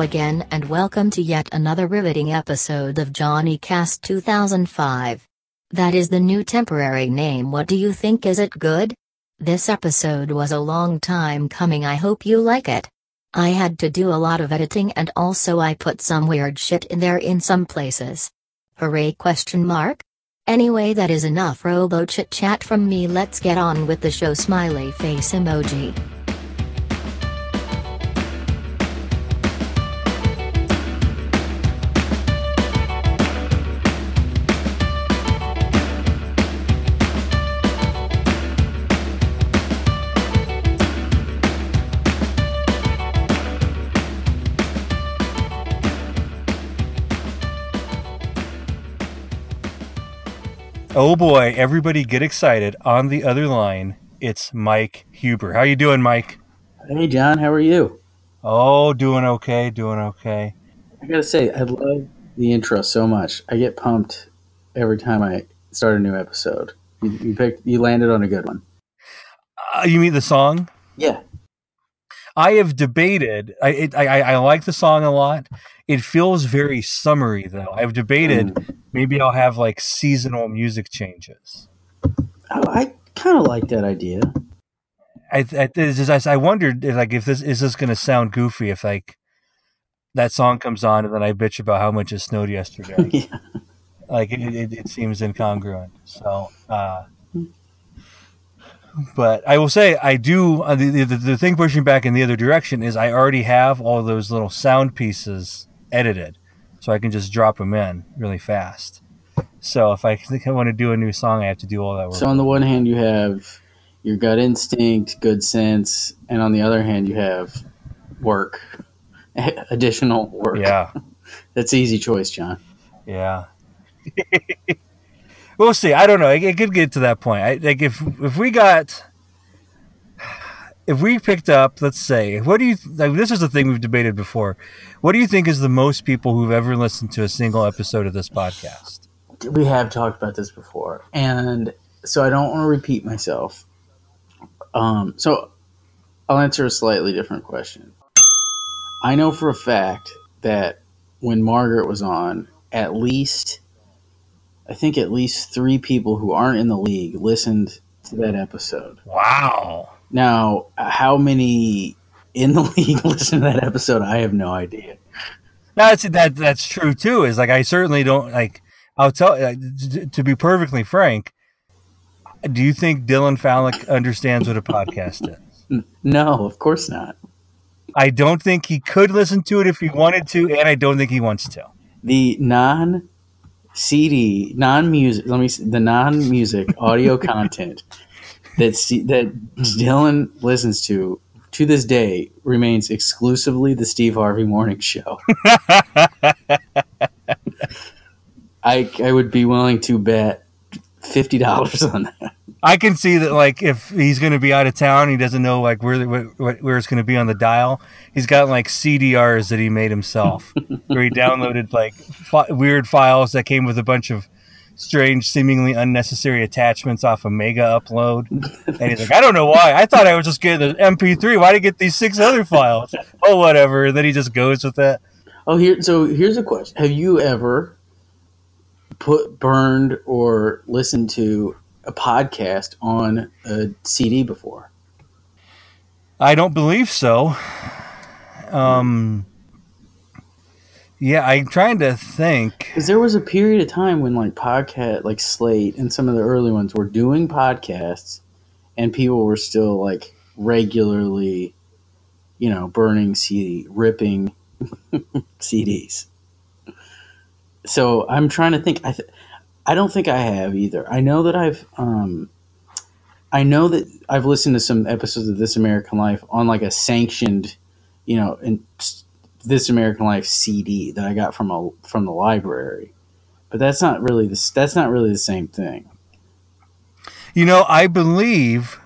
Again and welcome to yet another riveting episode of Johnny Cast 2005. That is the new temporary name. What do you think? Is it good? This episode was a long time coming. I hope you like it. I had to do a lot of editing and also I put some weird shit in there in some places. Hooray question mark? Anyway that is enough robo chit chat from me let's get on with the show smiley face emoji. Oh boy, everybody get excited. On the other line, it's Mike Huber. How you doing, Mike? Hey John, how are you? Oh, doing okay, doing okay. I gotta say, I love the intro so much. I get pumped every time I start a new episode. You, you picked, you landed on a good one. Uh, you mean the song? Yeah, I have debated. I, it, I I like the song a lot. It feels very summery though. I've debated Mm. Maybe I'll have like seasonal music changes. I, I kind of like that idea. I I, just- I wondered if, like if this is this going to sound goofy if like that song comes on and then I bitch about how much it snowed yesterday. yeah. like it, it, it seems incongruent. So, uh, but I will say I do. Uh, the, the the thing pushing back in the other direction is I already have all those little sound pieces edited, so I can just drop them in really fast. So if I think I want to do a new song, I have to do all that work. So on the one hand, you have your gut instinct, good sense, and on the other hand, you have work, additional work. yeah, that's easy choice, John. yeah. we'll see. I don't know. It, it could get to that point. I, like if if we got if we picked up, let's say, what do you like? This is a thing we've debated before. What do you think is the most people who've ever listened to a single episode of this podcast? we have talked about this before, and so I don't want to repeat myself. Um, so I'll answer a slightly different question. I know for a fact that when Margaret was on, at least I think at least three people who aren't in the league listened to that episode. Wow. Now, how many in the league listen to that episode? I have no idea. That's that. That's true too. Is like I certainly don't like. I'll tell. uh, To be perfectly frank, do you think Dylan Fallick understands what a podcast is? No, of course not. I don't think he could listen to it if he wanted to, and I don't think he wants to. the non CD, non music. Let me see, the non music audio content that that Dylan listens to to this day remains exclusively the Steve Harvey Morning Show. I I would be willing to bet fifty dollars on that. I can see that, like, if he's going to be out of town, he doesn't know like where where, where it's going to be on the dial. He's got like CDRs that he made himself, where he downloaded like fi- weird files that came with a bunch of strange, seemingly unnecessary attachments off a Mega Upload. And he's like, I don't know why. I thought I was just getting an MP3. Why did I get these six other files? Oh, whatever. And then he just goes with that. Oh, here. So here's a question: Have you ever put burned or listened to a podcast on a CD before? I don't believe so. Um. Yeah, I'm trying to think. Because there was a period of time when like podcast, like Slate and some of the early ones were doing podcasts, and people were still like regularly, you know, burning CD, ripping CDs. So I'm trying to think. I th- I don't think I have either. I know that I've um, I know that I've listened to some episodes of This American Life on like a sanctioned, you know, and This American Life CD that I got from a from the library. But that's not really this. That's not really the same thing. You know, I believe,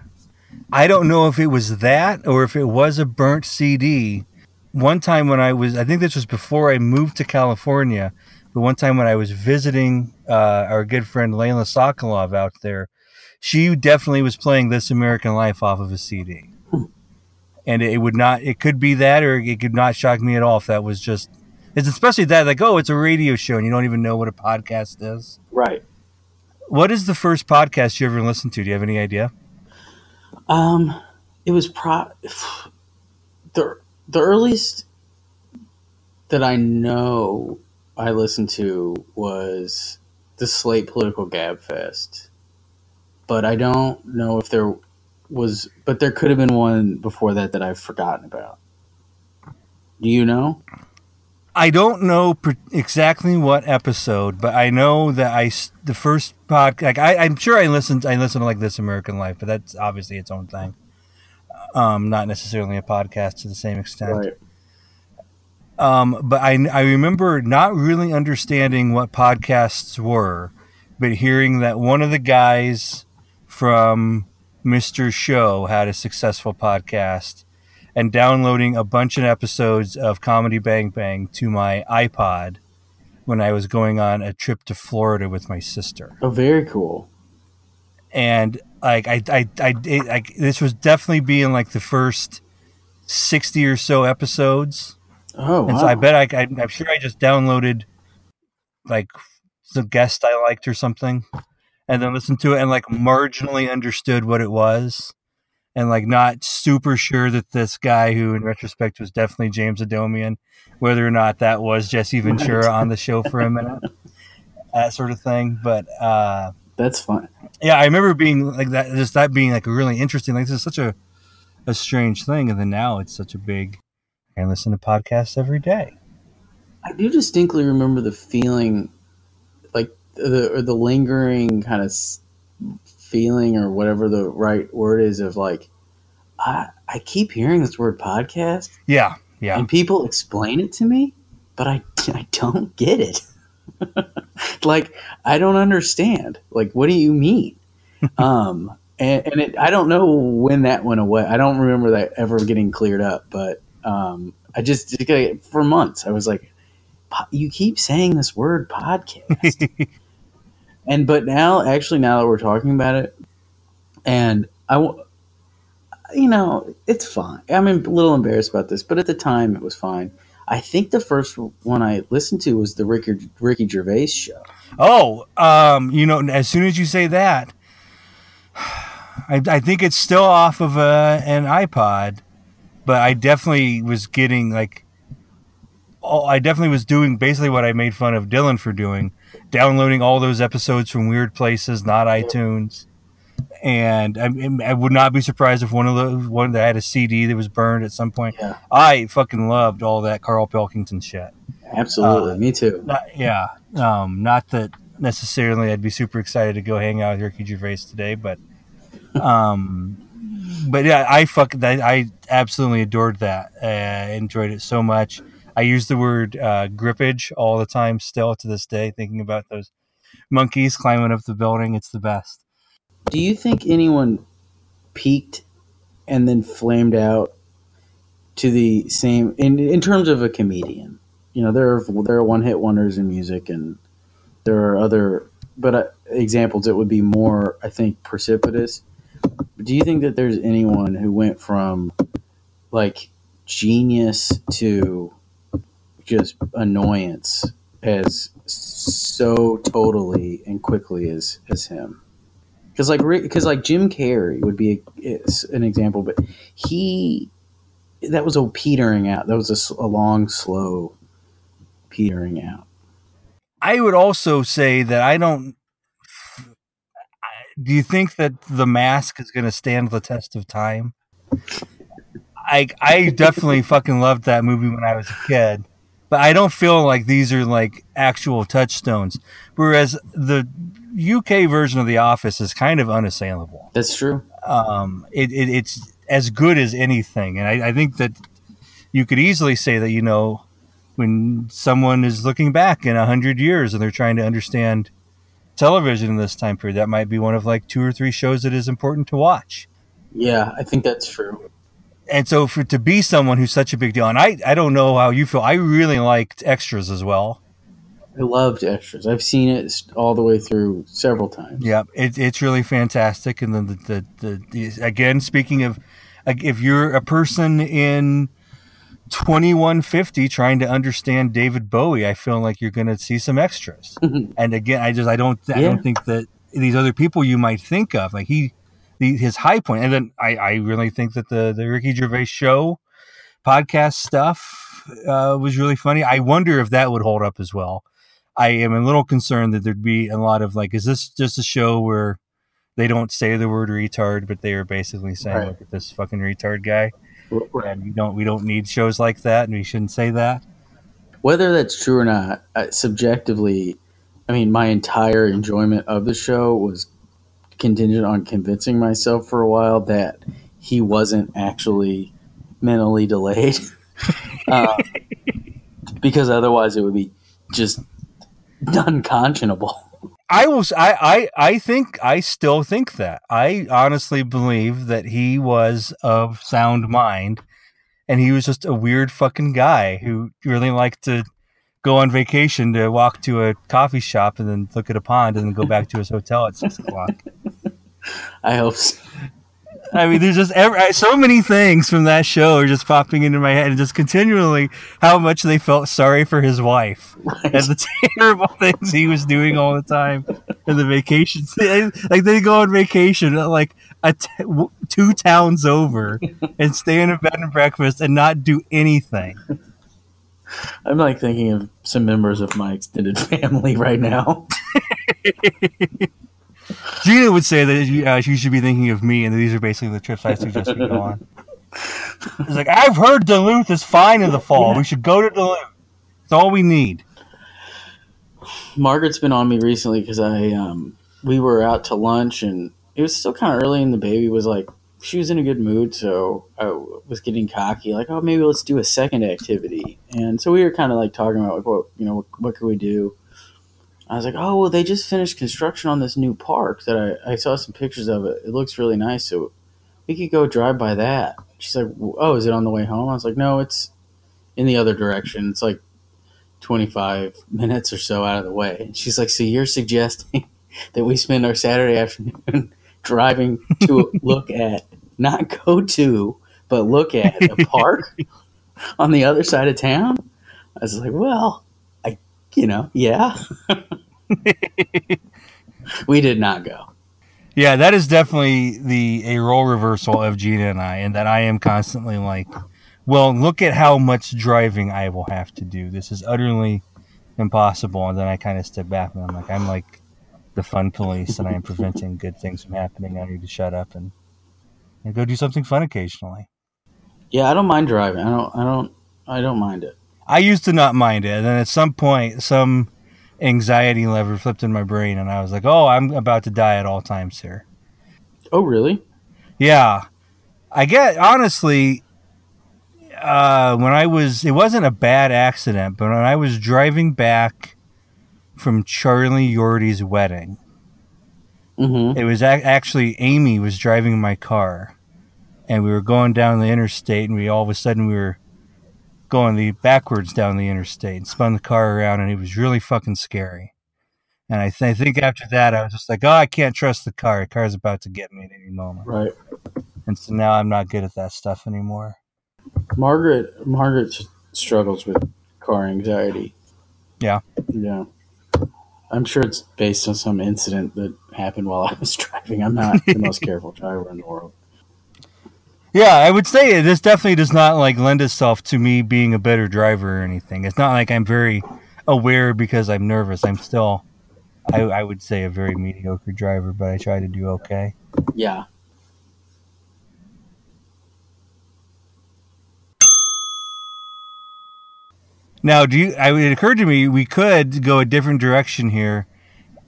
I don't know if it was that or if it was a burnt CD. One time when I was, I think this was before I moved to California, but one time when I was visiting uh, our good friend Layla Sokolov out there, she definitely was playing This American Life off of a CD. And it would not. It could be that, or it could not shock me at all if that was just. It's especially that like oh, it's a radio show, and you don't even know what a podcast is. Right. What is the first podcast you ever listened to? Do you have any idea? Um, it was pro the the earliest that I know I listened to was the Slate Political Gabfest, but I don't know if there was, but there could have been one before that that I've forgotten about. Do you know? I don't know per- exactly what episode, but I know that I the first pod like I, I'm sure I listened I listened to like This American Life, but that's obviously its own thing. Um, not necessarily a podcast to the same extent. Right. Um, but I I remember not really understanding what podcasts were, but hearing that one of the guys from Mr. Show had a successful podcast and downloading a bunch of episodes of Comedy Bang Bang to my iPod when I was going on a trip to Florida with my sister. Oh, very cool. And like I I I it, like this was definitely being like the first 60 or so episodes. Oh, And wow. so I bet I, I I'm sure I just downloaded like the guest I liked or something and then listened to it and like marginally understood what it was and like not super sure that this guy who in retrospect was definitely James Adomian whether or not that was Jesse Ventura on the show for a minute that sort of thing. But uh That's fun. yeah I remember being like that just that being like a really interesting. Like this is such a a strange thing and then now it's such a big I listen to podcasts every day. I do distinctly remember the feeling, the or the lingering kind of feeling or whatever the right word is of like, I I keep hearing this word podcast, yeah yeah and people explain it to me, but I I don't get it. like I don't understand. Like what do you mean? um, and, and it, I don't know when that went away. I don't remember that ever getting cleared up, but um, I just for months I was like, you keep saying this word podcast, and but now actually now that we're talking about it, and I, you know, it's fine. I'm a little embarrassed about this, but at the time it was fine. I think the first one I listened to was the Ricky Ricky Gervais show. Oh, um, you know, as soon as you say that, I, I think it's still off of uh, an iPod, but I definitely was getting like, oh, I definitely was doing basically what I made fun of Dylan for doing, downloading all those episodes from weird places, not iTunes. And I, I would not be surprised if one of those one that had a CD that was burned at some point. Yeah. I fucking loved all that Carl Pilkington shit Absolutely, Uh, me too. not, yeah. Um, not that necessarily I'd be super excited to go hang out with Ricky Gervais today, but, um, but yeah, I fuck that. I absolutely adored that. Uh, enjoyed it so much. I use the word uh, grippage all the time, still to this day, thinking about those monkeys climbing up the building. It's the best. Do you think anyone peaked and then flamed out to the same in in terms of a comedian? You know, there are there are one hit wonders in music, and there are other, but uh, examples it would be more, I think, precipitous. Do you think that there's anyone who went from like genius to just annoyance as so totally and quickly as as him? because like because like Jim Carrey would be a, an example, but he that was a petering out. That was a long, slow petering out. I would also say that I don't. Do you think that the mask is going to stand the test of time? I I definitely fucking loved that movie when I was a kid, but I don't feel like these are like actual touchstones. Whereas the UK version of The Office is kind of unassailable. That's true. Um, it, it it's as good as anything, and I, I think that you could easily say that you know when someone is looking back in a hundred years and they're trying to understand television in this time period, that might be one of like two or three shows that is important to watch. Yeah, I think that's true. And so for to be someone who's such a big deal, and I I don't know how you feel. I really liked extras as well. I loved extras. I've seen it all the way through several times. Yeah, it, it's really fantastic. And then the, the, the, the again, speaking of, if you're a person in 2150 trying to understand David Bowie, I feel like you're going to see some extras. and again, I just I don't I Yeah. don't think that these other people you might think of like he the, his high point, and then I I really think that the the Ricky Gervais show podcast stuff uh, was really funny. I wonder if that would hold up as well. I am a little concerned that there'd be a lot of like, is this just a show where they don't say the word retard, but they are basically saying, Right. look at this fucking retard guy, and we don't we don't need shows like that, and we shouldn't say that. Whether that's true or not, subjectively, I mean, my entire enjoyment of the show was contingent on convincing myself for a while that he wasn't actually mentally delayed. uh, because otherwise, it would be just unconscionable. I was I, I I think I still think that. I honestly believe that he was of sound mind, and he was just a weird fucking guy who really liked to go on vacation to walk to a coffee shop and then look at a pond and then go back to his hotel at six o'clock. I hope so. I mean, there's just every, so many things from that show are just popping into my head, and just continually how much they felt sorry for his wife and the terrible things he was doing all the time in the vacations. Like they go on vacation, like a t- two towns over, and stay in a bed and breakfast and not do anything. I'm like thinking of some members of my extended family right now. Gina would say that uh, she should be thinking of me, and these are basically the trips I suggest we go on. It's like I've heard Duluth is fine in the fall. We should go to Duluth. It's all we need. Margaret's been on me recently because I um we were out to lunch and it was still kind of early and the baby was like she was in a good mood so I was getting cocky like oh maybe let's do a second activity. And so we were kind of like talking about like what you know what, what could we do? I was like oh well they just finished construction on this new park that I, I saw some pictures of it. It looks really nice so we could go drive by that. She's like oh is it on the way home? I was like no it's in the other direction. It's like 25 minutes or so out of the way. And she's like, So you're suggesting that we spend our Saturday afternoon driving to look at, not go to, but look at a park on the other side of town? I was like, Well, I, you know, yeah. we did not go. Yeah, that is definitely the a role reversal of Gina and I, and that I am constantly like, well, look at how much driving I will have to do. This is utterly impossible. And then I kind of step back and I'm like, I'm like the fun police, and I am preventing good things from happening. I need to shut up and, and go do something fun occasionally. Yeah, I don't mind driving. I don't, I don't, I don't mind it. I used to not mind it, and then at some point, some anxiety lever flipped in my brain, and I was like, "Oh, I'm about to die at all times here." Oh, really? Yeah, I get honestly. Uh, when I was, it wasn't a bad accident, but when I was driving back from Charlie Yorty's wedding, Mm-hmm. it was ac- actually Amy was driving my car, and we were going down the interstate, and we all of a sudden we were going the backwards down the interstate and spun the car around, and it was really fucking scary. And I, th- I think after that, I was just like, oh, I can't trust the car. The car's about to get me at any moment. Right. And so now I'm not good at that stuff anymore. Margaret Margaret struggles with car anxiety. Yeah. Yeah. I'm sure it's based on some incident that happened while I was driving. I'm not the most careful driver in the world. Yeah, I would say this definitely does not like lend itself to me being a better driver or anything. It's not like I'm very aware because I'm nervous. I'm still, I, I would say, a very mediocre driver, but I try to do okay. Yeah. Now, do you? I, it occurred to me we could go a different direction here.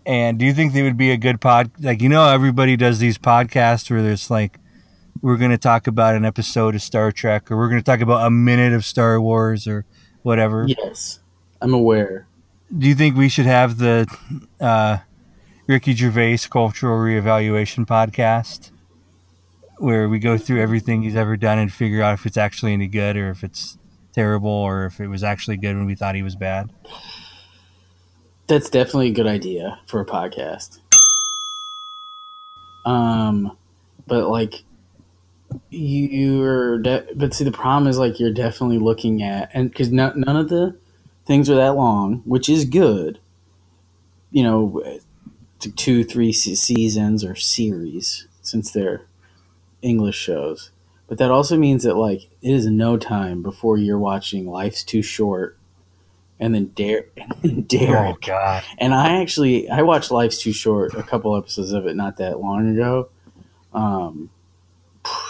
And do you think they would be a good pod? Like you know, everybody does these podcasts where there's like, we're going to talk about an episode of Star Trek, or we're going to talk about a minute of Star Wars, or whatever. Yes. I'm aware. Do you think we should have the uh, Ricky Gervais Cultural Reevaluation podcast, where we go through everything he's ever done and figure out if it's actually any good, or if it's terrible, or if it was actually good when we thought he was bad? That's definitely a good idea for a podcast. Um, but like, you're de- but see the problem is like you're definitely looking at and because no, none of the things are that long which is good you know two three se- seasons or series since they're english shows but that also means that like it is no time before you're watching life's too short and then dare and Oh God. and I actually I watched Life's Too Short, a couple episodes of it not that long ago. Um,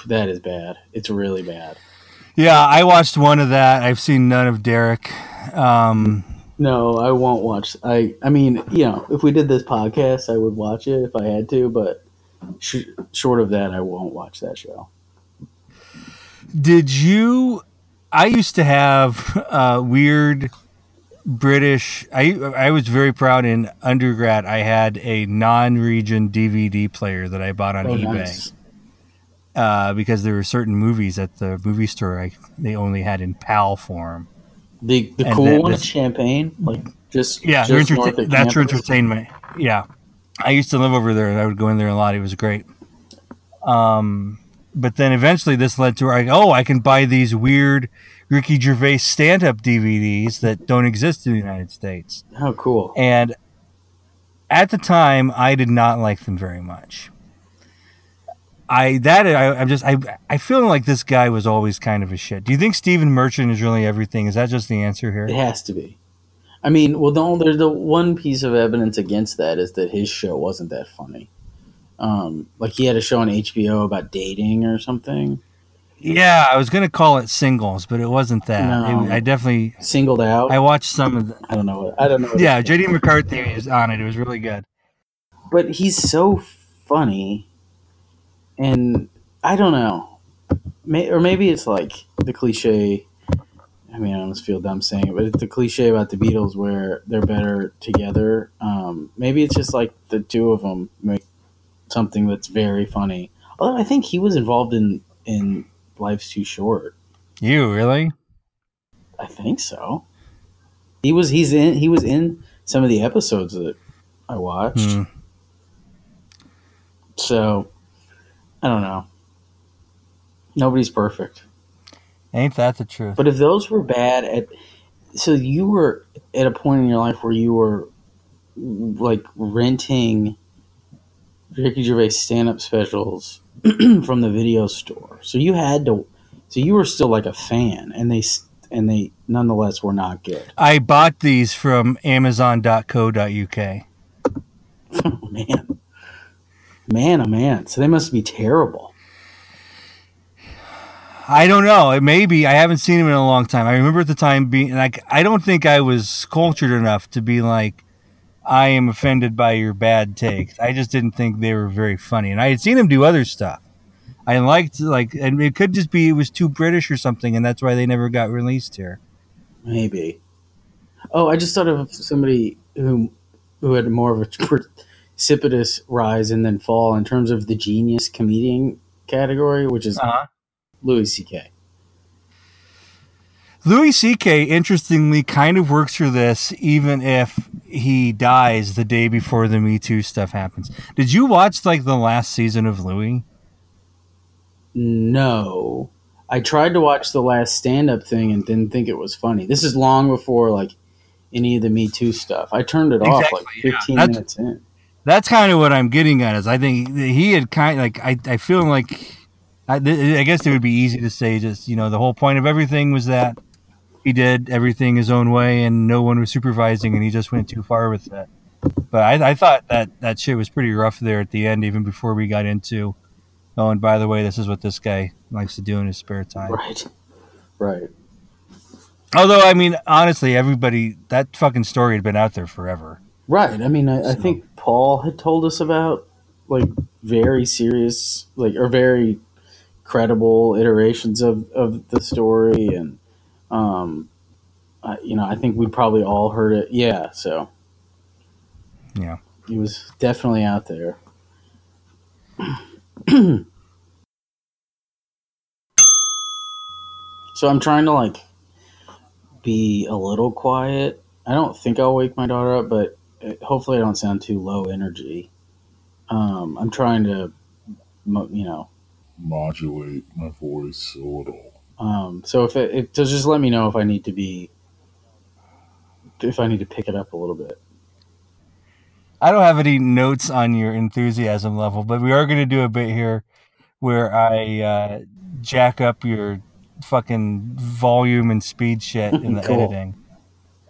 that is bad. It's really bad. Yeah, I watched one of that. I've seen none of Derek. Um, No, I won't watch. I I mean, you know, if we did this podcast, I would watch it if I had to, but sh- short of that, I won't watch that show. Did you? I used to have uh, weird British. I I was very proud in undergrad. I had a non-region DVD player that I bought on Oh, eBay. nice. uh, because there were certain movies at the movie store I, they only had in PAL form. The the And cool that- one is Champaign, like just Yeah, just your that's your entertainment. Yeah, I used to live over there, and I would go in there a lot. It was great. Um, but then eventually this led to like, oh, I can buy these weird Ricky Gervais stand-up DVDs that don't exist in the United States. How cool! And at the time, I did not like them very much. I that I, I'm just I I feel like this guy was always kind of a shit. Do you think Stephen Merchant is really everything? Is that just the answer here? It has to be. I mean, well, the only, there's the one piece of evidence against that is that his show wasn't that funny. Um, like he had a show on HBO about dating or something. Yeah, I was gonna call it singles, but it wasn't that. No. It- I definitely Singled out. I watched some of the. I don't know. What, I don't know. Yeah, JD McCarthy is on it. It was really good. but he's so funny, and I don't know. May, or maybe it's like the cliche. I mean, I almost feel dumb saying it, but it's the cliche about the Beatles where they're better together. Um, maybe it's just like the two of them make something that's very funny. Although I think he was involved in in Life's Too Short. You really? I think so. He was he's in he was in some of the episodes that I watched. Hmm. So I don't know. Nobody's perfect. Ain't that the truth? But if those were bad at so you were at a point in your life where you were like renting Ricky Gervais stand up specials from the video store. So you had to so you were still like a fan and they and they nonetheless were not good. I bought these from Amazon.co.uk. Oh man. Man, oh man. So they must be terrible. I don't know. It may be. I haven't seen him in a long time. I remember at the time being like, I don't think I was cultured enough to be like, I am offended by your bad takes. I just didn't think they were very funny. And I had seen him do other stuff. I liked like, and it could just be it was too British or something, and that's why they never got released here. Maybe. Oh, I just thought of somebody who who had more of a precipitous rise and then fall in terms of the genius comedian category, which is Uh-huh. Louis C.K. Louis C.K. interestingly kind of works for this, even if he dies the day before the Me Too stuff happens. Did you watch like the last season of Louie? No, I tried to watch the last stand up thing and didn't think it was funny. This is long before like any of the Me Too stuff. I turned it off like Exactly, yeah. 15 That's- minutes in. That's kind of what I'm getting at. Is I think he had kind like I I feel like I, I guess it would be easy to say just you know the whole point of everything was that he did everything his own way and no one was supervising and he just went too far with it. But I, I thought that that shit was pretty rough there at the end, even before we got into. Oh, and by the way, this is what this guy likes to do in his spare time. Right. Right. Although, I mean, honestly, everybody that fucking story had been out there forever. Right. I mean, I, I think Paul had told us about like very serious, like or very credible iterations of of the story, and um, I, you know, I think we probably all heard it. Yeah. So Yeah. he was definitely out there. so I'm trying to like be a little quiet. I don't think I'll wake my daughter up, but uh, hopefully I don't sound too low energy. Um, I'm trying to, you know, modulate my voice a little. Um, so if it, it so just let me know if I need to be if I need to pick it up a little bit. I don't have any notes on your enthusiasm level, but we are going to do a bit here where I uh, jack up your fucking volume and speed shit in the Cool. editing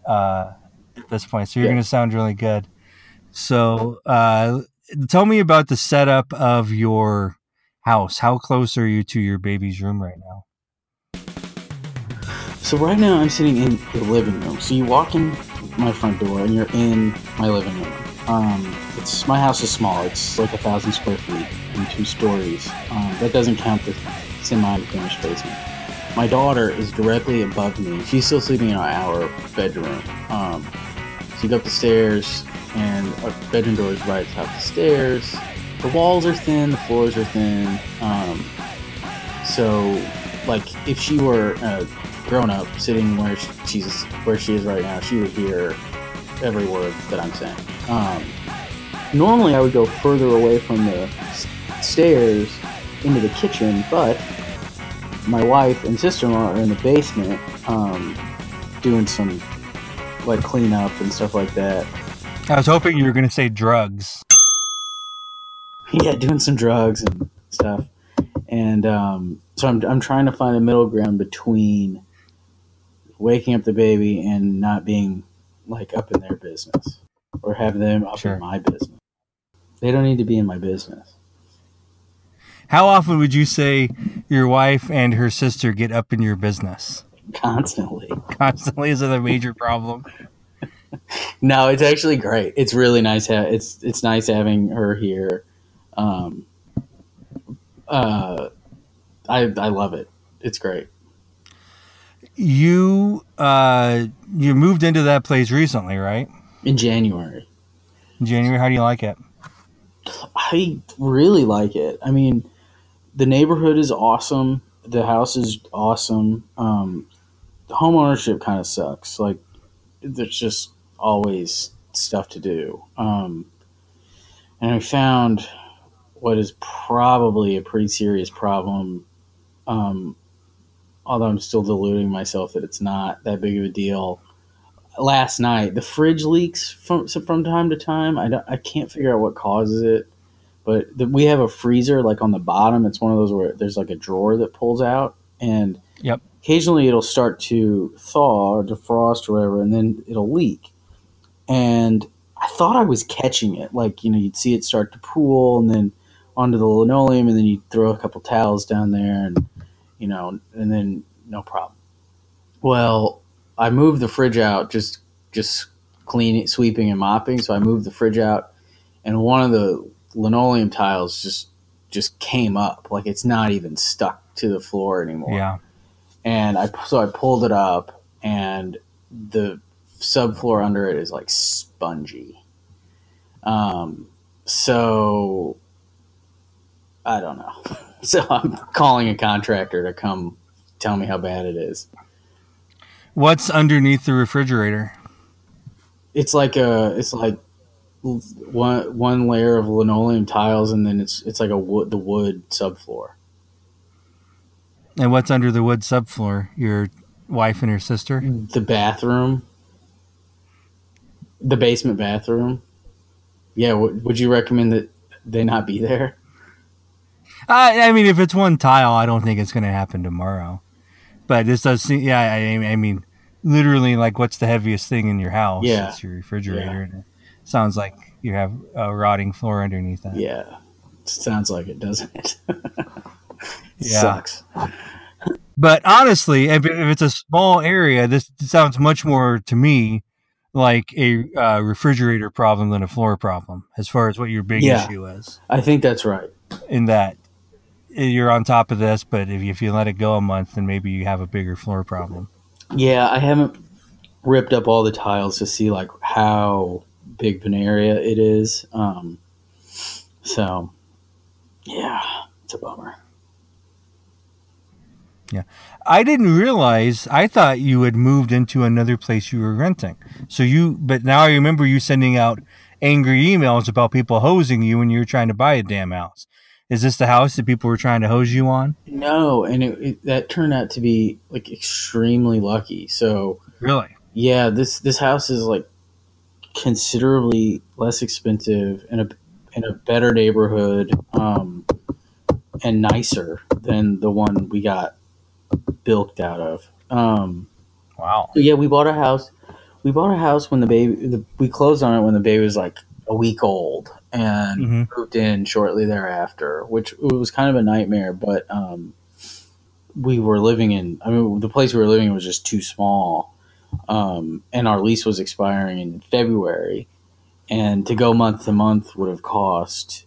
uh, at this point. So you're Yeah. going to sound really good. So uh, tell me about the setup of your house. How close are you to your baby's room right now? So right now I'm sitting in the living room. So you walk in my front door and you're in my living room. Um, it's my house is small. It's like a thousand square feet and two stories. Um, that doesn't count the semi-finished basement. My daughter is directly above me. She's still sleeping in our bedroom. Um, so you go up the stairs, and our bedroom door is right atop the top of the stairs. The walls are thin, the floors are thin. Um, so, like, if she were uh, grown up sitting where she's where she is right now, she would hear every word that I'm saying. Um, normally, I would go further away from the stairs into the kitchen, but my wife and sister-in-law are in the basement um, doing some like cleanup and stuff like that. I was hoping you were going to say drugs. yeah, doing some drugs and stuff. And um, so I'm, I'm trying to find a middle ground between waking up the baby and not being like up in their business or have them up Sure. in my business. They don't need to be in my business. How often would you say your wife and her sister get up in your business? Constantly. Constantly is a major problem? No, it's actually great. It's really nice. Ha- it's it's nice having her here. Um, uh, I I love it. It's great. You uh you moved into that place recently, right? In January, In January. How do you like it? I really like it. I mean, the neighborhood is awesome. The house is awesome. Um, the home ownership kind of sucks. Like, there's just always stuff to do. Um, and I found what is probably a pretty serious problem. Um, although I'm still deluding myself that it's not that big of a deal. Last night, the fridge leaks from from time to time. I, don't, I can't figure out what causes it but the, we have a freezer like on the bottom it's one of those where there's like a drawer that pulls out and Yep. occasionally it'll start to thaw or defrost or whatever and then it'll leak and i thought i was catching it like you know you'd see it start to pool and then onto the linoleum and then you throw a couple towels down there and you know and then no problem. Well i moved the fridge out just just cleaning sweeping and mopping so i moved the fridge out and one of the linoleum tiles just just came up. Like it's not even stuck to the floor anymore. Yeah. and i so i pulled it up and the subfloor under it is like spongy. Um so i don't know so i'm calling a contractor to come tell me how bad it is What's underneath the refrigerator? it's like a it's like one one layer of linoleum tiles and then it's it's like a wood the wood subfloor And what's under the wood subfloor? Your wife and her sister? the bathroom the basement bathroom yeah w- would you recommend that they not be there I, I mean, if it's one tile, I don't think it's going to happen tomorrow. But this does seem, yeah, I, I mean, literally, like, what's the heaviest thing in your house? Yeah. It's your refrigerator. And it sounds like you have a rotting floor underneath that. yeah sounds like it doesn't it Yeah. sucks But honestly, if, if it's a small area, this sounds much more to me like a uh, refrigerator problem than a floor problem, as far as what your big Yeah. issue is. i think that's right In that you're on top of this, but if you, if you let it go a month, then maybe you have a bigger floor problem. yeah i haven't ripped up all the tiles to see like how big of an area it is um so yeah it's a bummer Yeah, I didn't realize. I thought you had moved into another place you were renting. So you, but now I remember you sending out angry emails about people hosing you when you were trying to buy a damn house. Is this the house that people were trying to hose you on? No, and it, it, that turned out to be like extremely lucky. So Really? yeah, this this house is like considerably less expensive and a in a better neighborhood, um, and nicer than the one we got bilked out of. Um, Wow. yeah, we bought a house. We bought a house when the baby. The, we closed on it when the baby was like a week old, and hmm moved in shortly thereafter, which was kind of a nightmare. But um, we were living in. I mean, the place we were living in was just too small, um, and our lease was expiring in February, and to go month to month would have cost.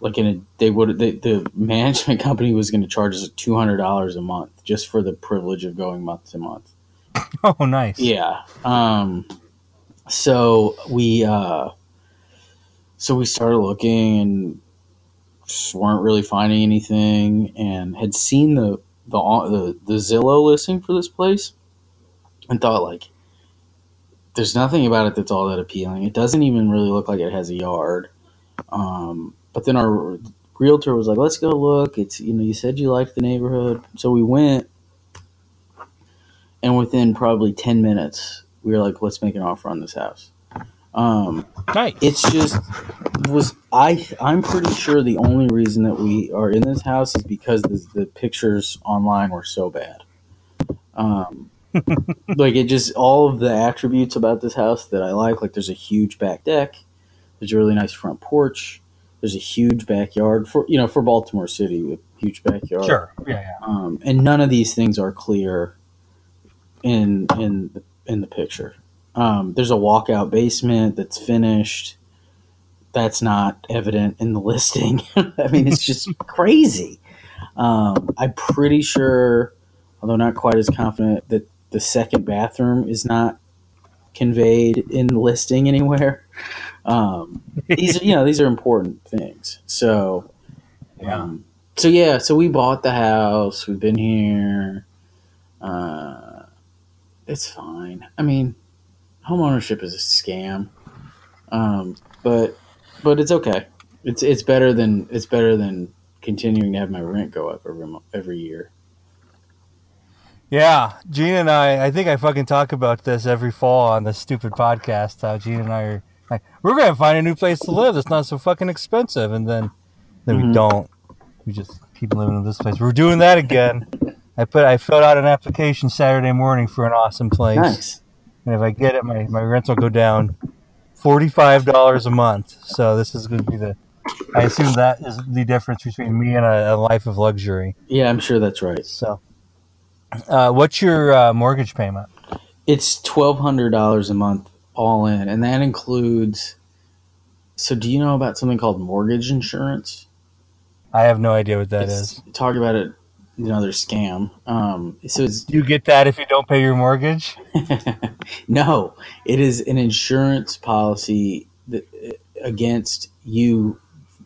Like in a, they would they, the management company was going to charge us two hundred dollars a month just for the privilege of going month to month. Oh, nice. Yeah. Um, so we uh, so we started looking and just weren't really finding anything, and had seen the the the, the Zillow listing for this place, and thought like, there's nothing about it that's all that appealing. It doesn't even really look like it has a yard. Um, but then our realtor was like, "Let's go look." It's you know you said you liked the neighborhood, so we went and within probably 10 minutes we were like let's make an offer on this house um, Nice. it's just was i i'm pretty sure the only reason that we are in this house is because the, the pictures online were so bad um, like it just all of the attributes about this house that i like like there's a huge back deck there's a really nice front porch there's a huge backyard for you know for baltimore city a huge backyard Sure. Yeah, yeah. um, and none of these things are clear in in the, in the picture. Um, there's a walkout basement that's finished. That's not evident in the listing. I mean, it's just crazy. Um, I'm pretty sure, although not quite as confident, that the second bathroom is not conveyed in the listing anywhere. Um, these are, you know, these are important things. So, Yeah. um, so yeah, so we bought the house. We've been here. Uh, it's fine. I mean, home ownership is a scam, um, but but it's okay. It's it's better than it's better than continuing to have my rent go up every every year. Yeah, Gene and I, I think I fucking talk about this every fall on this stupid podcast. How Gene and I are like, we're gonna find a new place to live that's not so fucking expensive, and then then we Mhm. don't. We just keep living in this place. We're doing that again. I put I filled out an application Saturday morning for an awesome place, Nice. And if I get it, my my rent will go down forty five dollars a month. So this is going to be the. I assume that is the difference between me and a, a life of luxury. Yeah, I'm sure that's right. So, uh, what's your uh, mortgage payment? It's twelve hundred dollars a month all in, and that includes. So, do you know about something called mortgage insurance? I have no idea what that It's- is. Talk about it. Another scam. Um, so it's you get that if you don't pay your mortgage? no, it is an insurance policy that, against you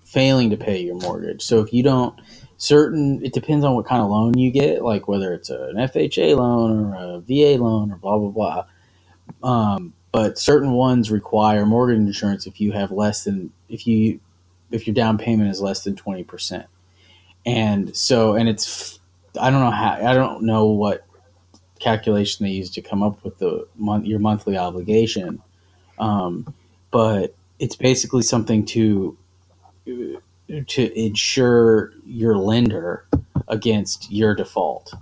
failing to pay your mortgage. So if you don't, certain, it depends on what kind of loan you get, like whether it's an FHA loan or a VA loan or blah, blah, blah. Um, but certain ones require mortgage insurance if you have less than, if you, if your down payment is less than 20%. And so, and it's, I don't know how, I don't know what calculation they use to come up with the month your monthly obligation. Um, but it's basically something to to insure your lender against your default,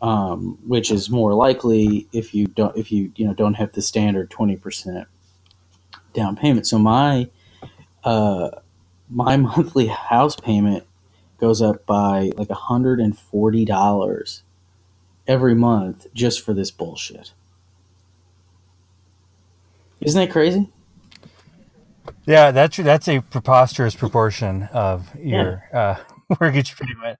um, which is more likely if you don't if you you know don't have the standard twenty percent down payment. So my uh, my monthly house payment goes up by like hundred and forty dollars every month just for this bullshit. Isn't that crazy? Yeah, that's that's a preposterous proportion of your uh, mortgage payment.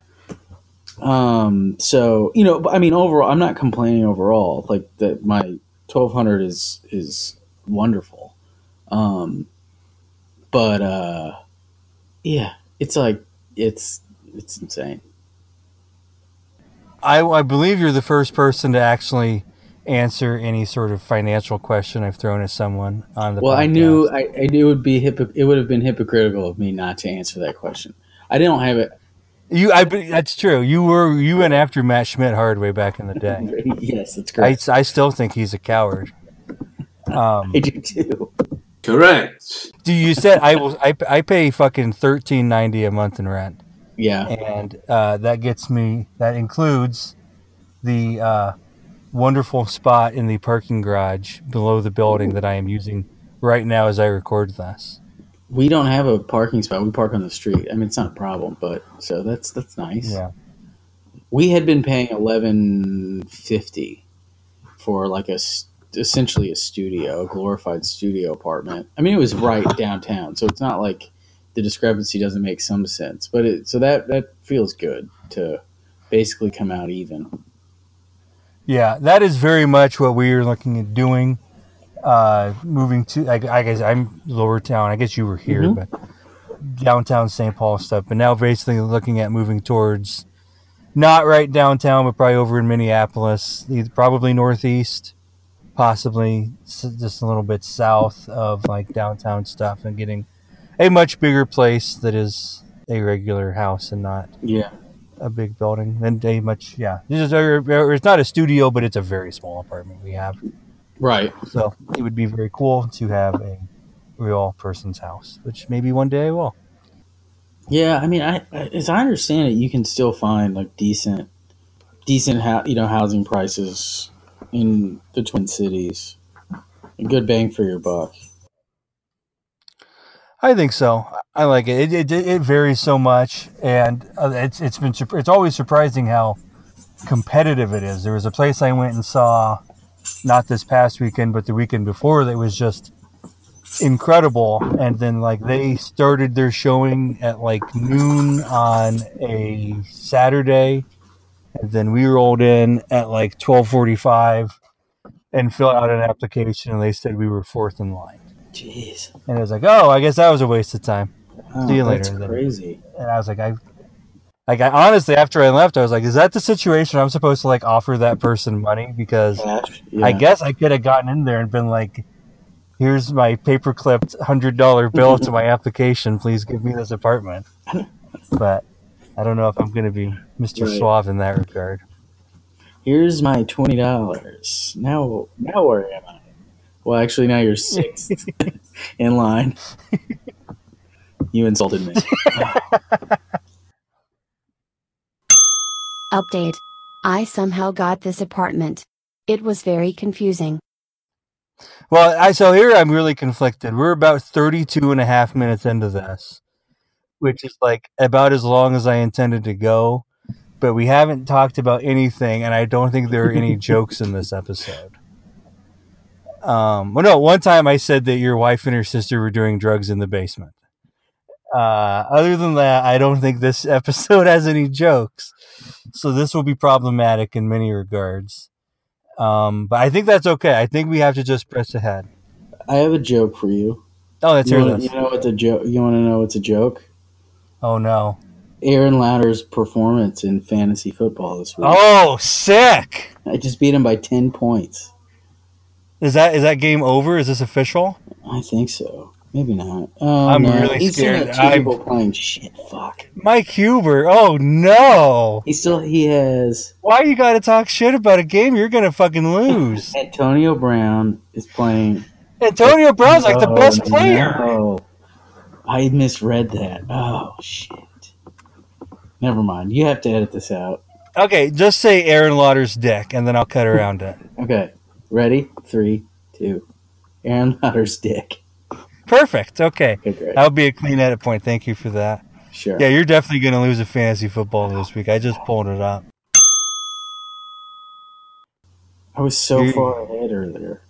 Um, so you know, I mean, overall, I'm not complaining overall. Like that, my 1200 is is wonderful. Um, but uh, yeah, it's like it's it's insane. I, I believe you're the first person to actually answer any sort of financial question I've thrown at someone on the. Well, I knew I, I knew it would be hypo- it would have been hypocritical of me not to answer that question. I didn't have it. You, I. That's true. You were you went after Matt Schmidt hard way back in the day. yes, that's I. I still think he's a coward. Um, I, do too. Correct. do you said I will? I, I pay fucking thirteen ninety a month in rent, Yeah. and uh, that gets me. That includes the uh, wonderful spot in the parking garage below the building that I am using right now as I record this. We don't have a parking spot. We park on the street. I mean, it's not a problem, but so that's that's nice. Yeah. We had been paying eleven fifty for like a essentially a studio, a glorified studio apartment. I mean, it was right downtown, so it's not like the discrepancy doesn't make some sense. But it so that that feels good to basically come out even. Yeah, that is very much what we are looking at doing. Uh, moving to, I, I guess I'm lower town. I guess you were here, Mhm. but downtown St. Paul stuff. But now basically looking at moving towards not right downtown, but probably over in Minneapolis, probably northeast, possibly just a little bit south of like downtown stuff, and getting a much bigger place that is a regular house and not Yeah. a big building and a much yeah this is a, it's not a studio but it's a very small apartment we have Right. so it would be very cool to have a real person's house which maybe one day i will Yeah, I mean, I I- as I understand it, you can still find like decent, decent, hou- you know, housing prices in the Twin Cities. A good bang for your buck. I think so. I like it. It, it, it varies so much and uh, it's it's been it's always surprising how competitive it is. There was a place i went and saw not this past weekend but the weekend before that was just incredible. And then like they started their showing at like noon on a saturday and then we rolled in at like 12:45 and filled out an application and they said we were fourth in line Jeez, and I was like oh I guess that was a waste of time oh, See you that's later, then. crazy. and I was like I like I honestly after I left I was like is that the situation I'm supposed to like offer that person money because Cash. I guess I could have gotten in there and been like, "Here's my paper clipped hundred dollar bill to my application. Please give me this apartment." But I don't know if I'm going to be Mr. Right. Suave in that regard. Here's my twenty dollars. Now, now where am I? Well, actually, now you're sixth in line. You insulted me. Update. I somehow got this apartment. It was very confusing. Well, I so here I'm really conflicted. We're about 32 and a half minutes into this, which is like about as long as I intended to go, but we haven't talked about anything and I don't think there are any jokes in this episode. Um, well, no, one time I said that your wife and her sister were doing drugs in the basement. Uh, other than that, I don't think this episode has any jokes. So this will be problematic in many regards. Um, but I think that's okay. I think we have to just press ahead. I have a joke for you. Oh, let's You hear wanna, you know what the joke? You want to know what's a joke? Oh no. Aaron Lauder's performance in fantasy football this week. Oh, sick. I just beat him by ten points. Is that is that game over? Is this official? I think so. Maybe not. Oh, I'm no. really He's scared. two I'm- playing shit. Fuck. Mike Huber. Oh no. He still he has Why you got to talk shit about a game you're gonna fucking lose? Antonio Brown is playing. Antonio Brown's like the Oh, best player. No. I misread that. Oh shit. Never mind. You have to edit this out. Okay, just say Aaron Lauder's dick, and then I'll cut around it. Okay. Ready? Three, two. Aaron Lauder's dick. Perfect. Okay, okay That'll be a clean edit point. Thank you for that. Sure. Yeah, you're definitely gonna lose a fantasy football this week. I just pulled it up. I was so You- far ahead earlier.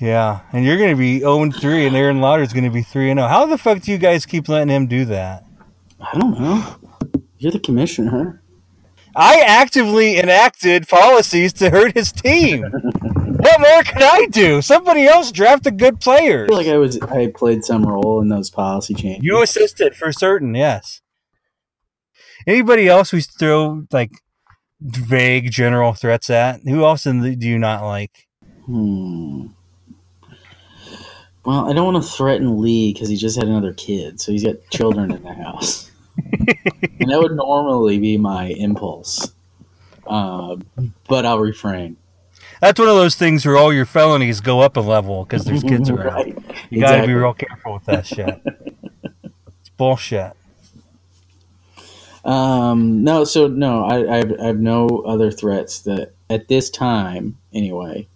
Yeah, and you're gonna be 0 3, and Aaron Lauder's gonna be 3 0. How the fuck do you guys keep letting him do that? I don't know. You're the commissioner. I actively enacted policies to hurt his team. what more can I do? Somebody else draft a good player. I feel like I was I played some role in those policy changes. You assisted for certain, yes. Anybody else we throw like vague general threats at? Who else do you not like? Hmm. Well, I don't want to threaten Lee because he just had another kid, so he's got children in the house. And that would normally be my impulse. Uh, but I'll refrain. That's one of those things where all your felonies go up a level because there's kids around. right. You got to be real careful with that shit. it's bullshit. Um, no, so no, I, I, have, I have no other threats that at this time, anyway,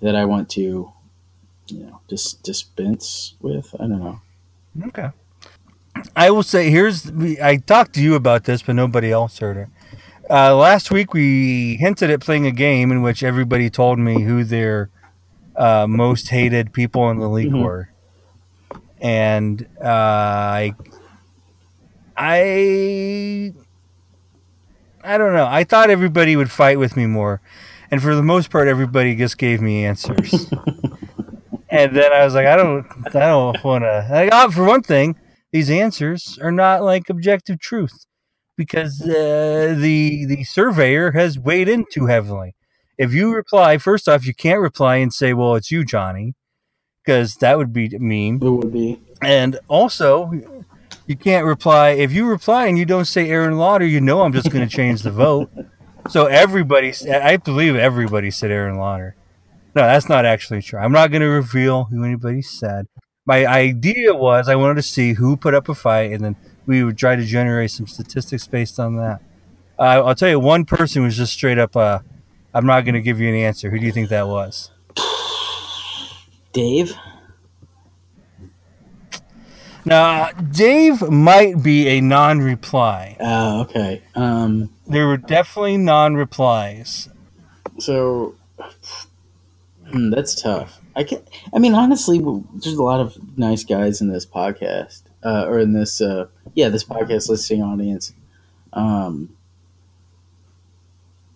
that I want to, you know, just dispense with. I don't know. Okay. I will say here's I talked to you about this, but nobody else heard it. Uh, last week we hinted at playing a game in which everybody told me who their uh, most hated people in the league Mhm. were, and uh, I, I, I don't know. I thought everybody would fight with me more, and for the most part, everybody just gave me answers. and then I was like, I don't, I don't want to. Like, oh, for one thing, these answers are not like objective truth because uh, the the surveyor has weighed in too heavily. If you reply, first off, you can't reply and say, "Well, it's you, Johnny," because that would be mean. It would be. And also, you can't reply if you reply and you don't say Aaron Lauder. You know, I'm just going to change the vote. So everybody, I believe everybody said Aaron Lauder. No, that's not actually true. I'm not going to reveal who anybody said. My idea was I wanted to see who put up a fight, and then we would try to generate some statistics based on that. Uh, I'll tell you, one person was just straight up. Uh, I'm not going to give you an answer. Who do you think that was? Dave? Now, Dave might be a non-reply. Oh, okay. Um, There were definitely non-replies. so hmm, that's tough. I can I mean, honestly, there's a lot of nice guys in this podcast, uh, or in this, uh, yeah, this podcast listening audience. Um,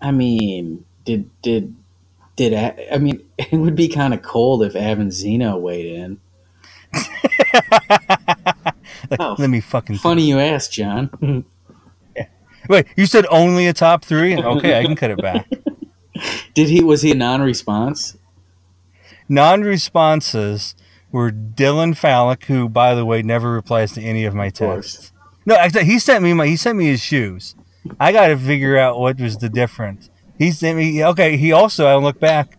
I mean, did did did A- I mean, it would be kind of cold if Avanzino weighed in. Like, Oh, Let me fucking. Funny you asked, John. Wait, you said only a top three? Okay, I can cut it back. did he was he a non-response? Non-responses were Dylan Fallick, who, by the way, never replies to any of my texts. No, actually, he sent me my. He sent me his shoes. I got to figure out what was the difference. He sent me. Okay, he also. I look back.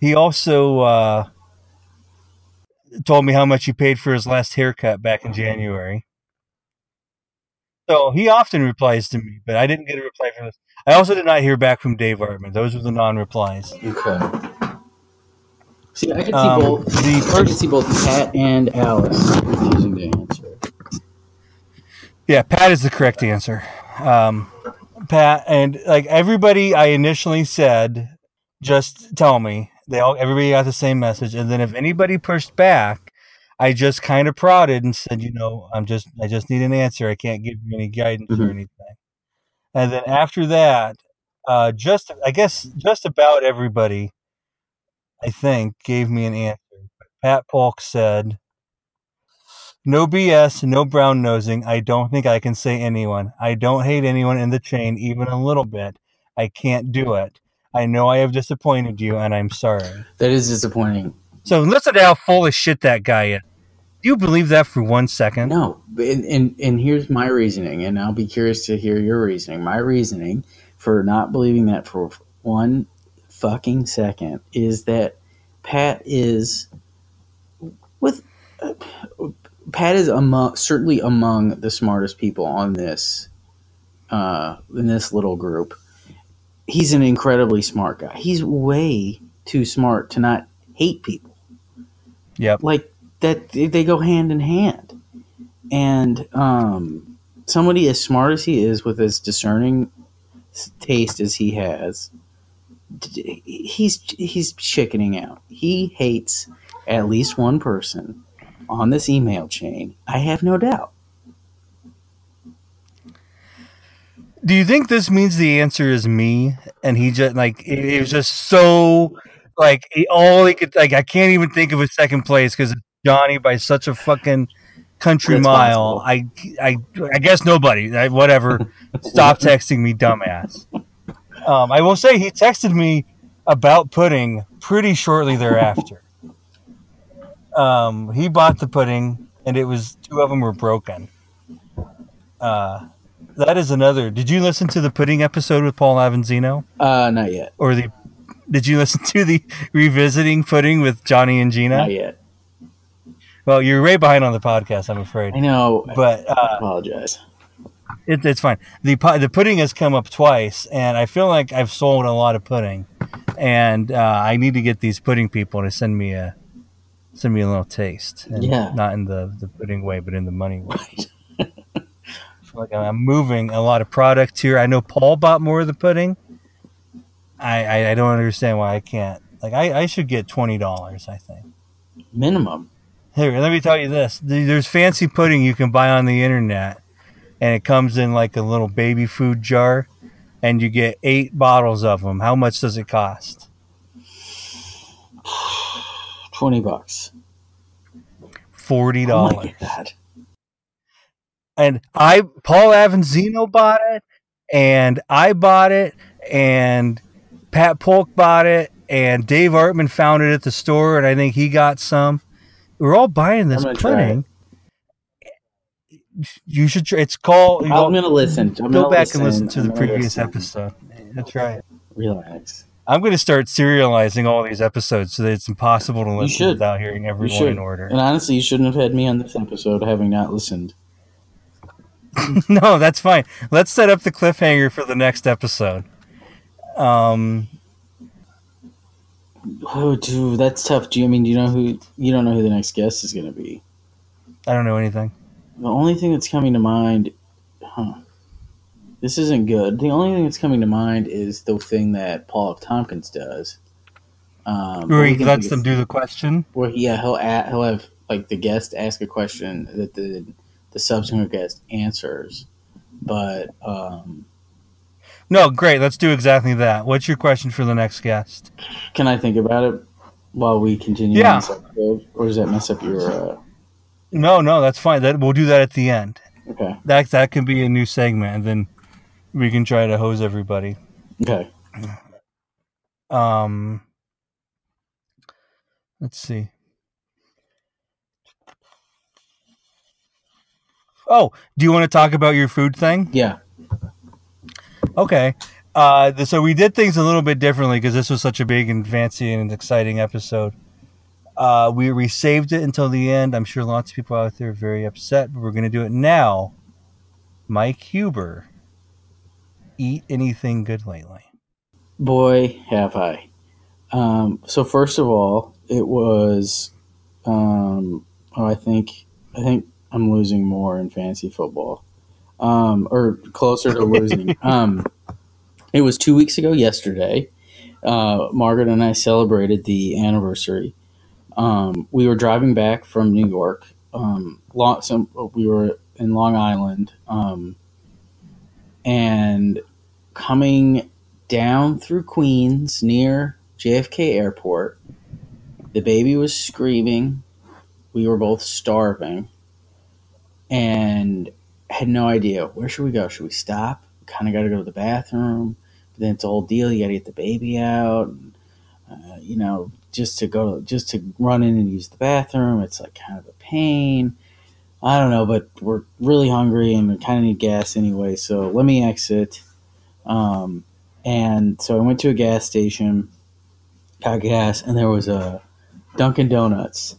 He also uh, told me how much he paid for his last haircut back in January. So he often replies to me, but I didn't get a reply from this. I also did not hear back from Dave Artman. Those were the non-replies. Okay. See, I could see Um, both. the I could first- see both Pat and Alice refusing to answer. Yeah, Pat is the correct answer. Um, Pat and like everybody, I initially said, just tell me. They all, everybody got the same message, and then if anybody pushed back, I just kind of prodded and said, you know, I'm just, I just need an answer. I can't give you any guidance or Mhm. anything. And then after that, uh, just, I guess, just about everybody, I think, gave me an answer. Pat Polk said, no BS, no brown nosing. I don't think I can say anyone. I don't hate anyone in the chain, even a little bit. I can't do it. I know I have disappointed you, and I'm sorry. That is disappointing. So listen to how full of shit that guy is. Do you believe that for one second? No, and, and and here's my reasoning, and I'll be curious to hear your reasoning. My reasoning for not believing that for one fucking second is that Pat is with uh, Pat is among certainly among the smartest people on this uh, in this little group. He's an incredibly smart guy. He's way too smart to not hate people Yep. like that they go hand in hand and um somebody as smart as he is with as discerning taste as he has he's he's chickening out he hates at least one person on this email chain i have no doubt Do you think this means the answer is me? And he just like it, it was just so like all he could like I can't even think of a second place because Johnny by such a fucking country That's mile. I I I guess nobody. I, whatever. Stop texting me, dumbass. Um, I will say he texted me about pudding pretty shortly thereafter. Um, he bought the pudding, and it was two of them were broken. uh, that is another. Did you listen to the pudding episode with Paul Avanzino, Uh, not yet. or the? Did you listen to the revisiting pudding with Johnny and Gina? Not yet. Well, you're way behind on the podcast, I'm afraid. I know. But I uh, apologize. It, it's fine. The the pudding has come up twice, and I feel like I've sold a lot of pudding, and uh, I need to get these pudding people to send me a send me a little taste. And Yeah. not in the the pudding way, but in the money way. Like I'm moving a lot of product here. I know Paul bought more of the pudding. I I, I don't understand why I can't. Like I, I should get twenty dollars. I think. Minimum. Here, let me tell you this. There's fancy pudding you can buy on the internet, and it comes in like a little baby food jar, and you get eight bottles of them. How much does it cost? Twenty bucks. Forty oh dollars. god. and I, Paul Avanzino bought it, and I bought it, and Pat Polk bought it, and Dave Artman found it at the store, and I think he got some. We're all buying this pudding. You should. Try, it's called. I'm know, gonna listen. I'm go gonna back and listen to I'm the previous listen. episode. That's right. Relax. I'm going to start serializing all these episodes so that it's impossible to listen without hearing everyone in order. And honestly, you shouldn't have had me on this episode having not listened. no, that's fine. Let's set up the cliffhanger for the next episode. Um, Oh, dude, that's tough. Do you I mean do you know who you don't know who the next guest is gonna be? I don't know anything. The only thing that's coming to mind, huh? This isn't good. The only thing that's coming to mind is the thing that Paul F. Tompkins does. Um, Where he lets them do the question. Where he, yeah, he'll a he'll have like the guest ask a question that the the subsequent guest answers, but um, No, great. Let's do exactly that. What's your question for the next guest? can I think about it while we continue? Yeah. episode, or does that mess up your? Uh, No, no, that's fine. That we'll do that at the end. okay, That that can be a new segment, and then we can try to hose everybody. okay. Um, let's see. Oh, do you want to talk about your food thing? Yeah, Okay. Uh, so we did things a little bit differently because this was such a big and fancy and exciting episode. Uh, we we saved it until the end. I'm sure lots of people out there are very upset, but we're going to do it now. Mike Huber, eat anything good lately? boy, have I. Um, so first of all, it was. Um, oh, I think I think I'm losing more in fantasy football, um, or closer to losing. um, it was two weeks ago yesterday. Uh, Margaret and I celebrated the anniversary. Um, we were driving back from New York. Um, long, we were in Long Island, um, and coming down through Queens near JFK Airport. The baby was screaming. We were both starving and had no idea where should we go. Should we stop? Kind of got to go to the bathroom. But then it's a whole deal. You got to get the baby out. Uh, you know, just to go, just to run in and use the bathroom. It's like kind of a pain. I don't know, but we're really hungry and we kind of need gas anyway. So let me exit. Um, and so I went to a gas station, got gas, and there was a Dunkin' Donuts.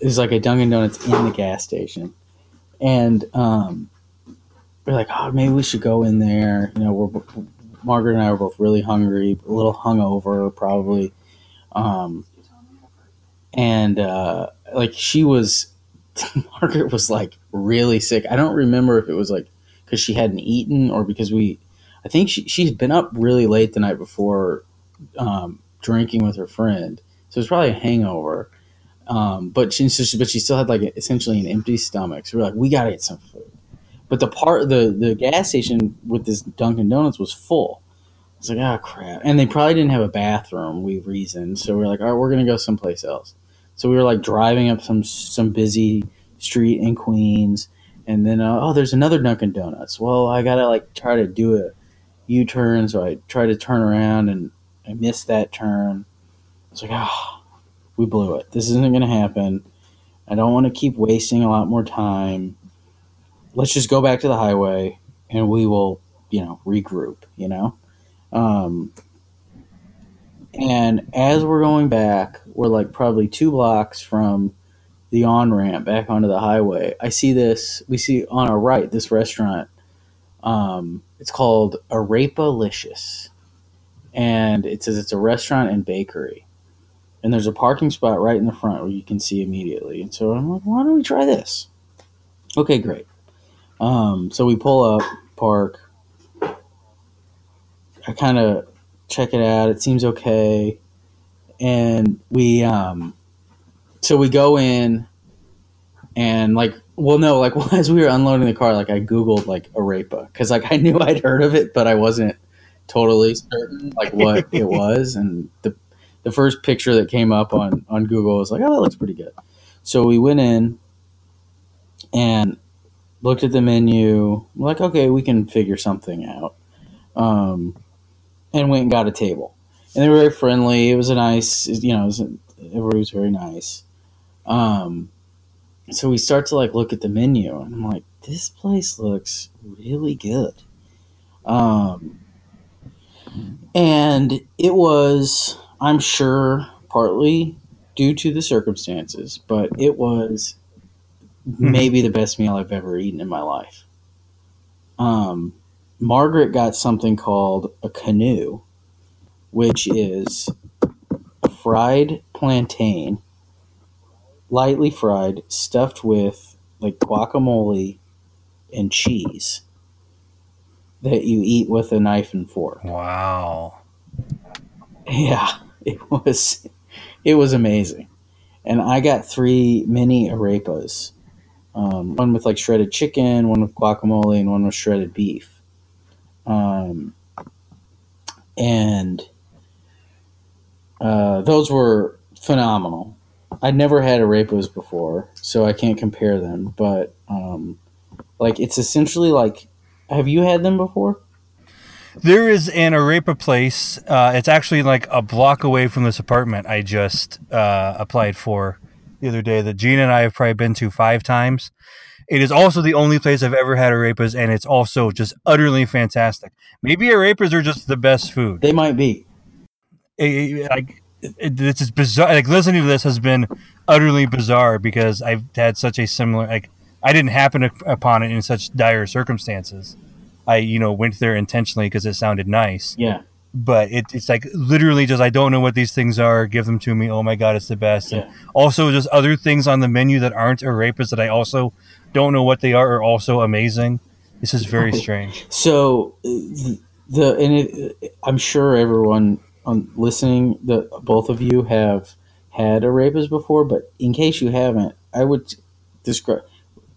It was like a Dunkin' Donuts in the gas station. And um, we're like, oh, maybe we should go in there. You know, we're Margaret and I were both really hungry, a little hungover, probably. Um, and uh, like she was, Margaret was like really sick. I don't remember if it was like because she hadn't eaten or because we I think she she had been up really late the night before, um, drinking with her friend, so it was probably a hangover. Um, but she, but she still had like essentially an empty stomach. So we're like, we gotta get some food. But the part the the gas station with this Dunkin' Donuts was full. It's like, oh crap! And they probably didn't have a bathroom. We reasoned, so we are like, all right, we're gonna go someplace else. So we were like driving up some some busy street in Queens, and then uh, oh, there's another Dunkin' Donuts. Well, I gotta like try to do a U turn, so I try to turn around and I missed that turn. I was like, oh, we blew it. This isn't to happen. I don't want to keep wasting a lot more time. let's just go back to the highway and we will, you know, regroup, you know? Um, and as we're going back, we're like probably two blocks from the on ramp back onto the highway. I see this, we see on our right this restaurant. Um, it's called Arepa-licious. And it says it's a restaurant and bakery. And there's a parking spot right in the front where you can see immediately. And so I'm like, why don't we try this? Okay, great. Um, so we pull up, park. I kind of check it out. It seems okay. And we, um, so we go in and like, well, no, like as we were unloading the car, like I Googled like arepa because like I knew I'd heard of it, but I wasn't totally certain like what it was. And the, the first picture that came up on, on Google was like, oh, that looks pretty good. So we went in and looked at the menu. Like, okay, we can figure something out. Um, and went and got a table. And they were very friendly. It was a nice, you know, it was, everybody was very nice. Um, so we start to like look at the menu, and I'm like, this place looks really good. Um, and it was, I'm sure, partly due to the circumstances, but it was maybe the best meal I've ever eaten in my life. Um, Margaret got something called a canoe, which is a fried plantain, lightly fried, stuffed with like guacamole and cheese that you eat with a knife and fork. Wow. Yeah, it was it was amazing. And I got three mini arepas. Um, one with like shredded chicken, one with guacamole, and one with shredded beef. Um, and uh, those were phenomenal. I'd never had arepas before, so I can't compare them. But um, like, it's essentially like, have you had them before? There is an arepa place. Uh, it's actually like a block away from this apartment I just uh, applied for the other day that Gina and I have probably been to five times. It is also the only place I've ever had arepas, and it's also just utterly fantastic. Maybe arepas are just the best food. They might be. Like this is bizarre. Like listening to this has been utterly bizarre because I've had such a similar. Like I didn't happen upon it in such dire circumstances. I you know went there intentionally because it sounded nice Yeah. But it, it's like literally just I don't know what these things are. Give them to me. Oh my god, it's the best. Yeah. And also just other things on the menu that aren't arepas that I also don't know what they are are also amazing. This is very strange. So uh, the and it, I'm sure everyone on listening, the both of you have had arepas before, but in case you haven't, I would describe.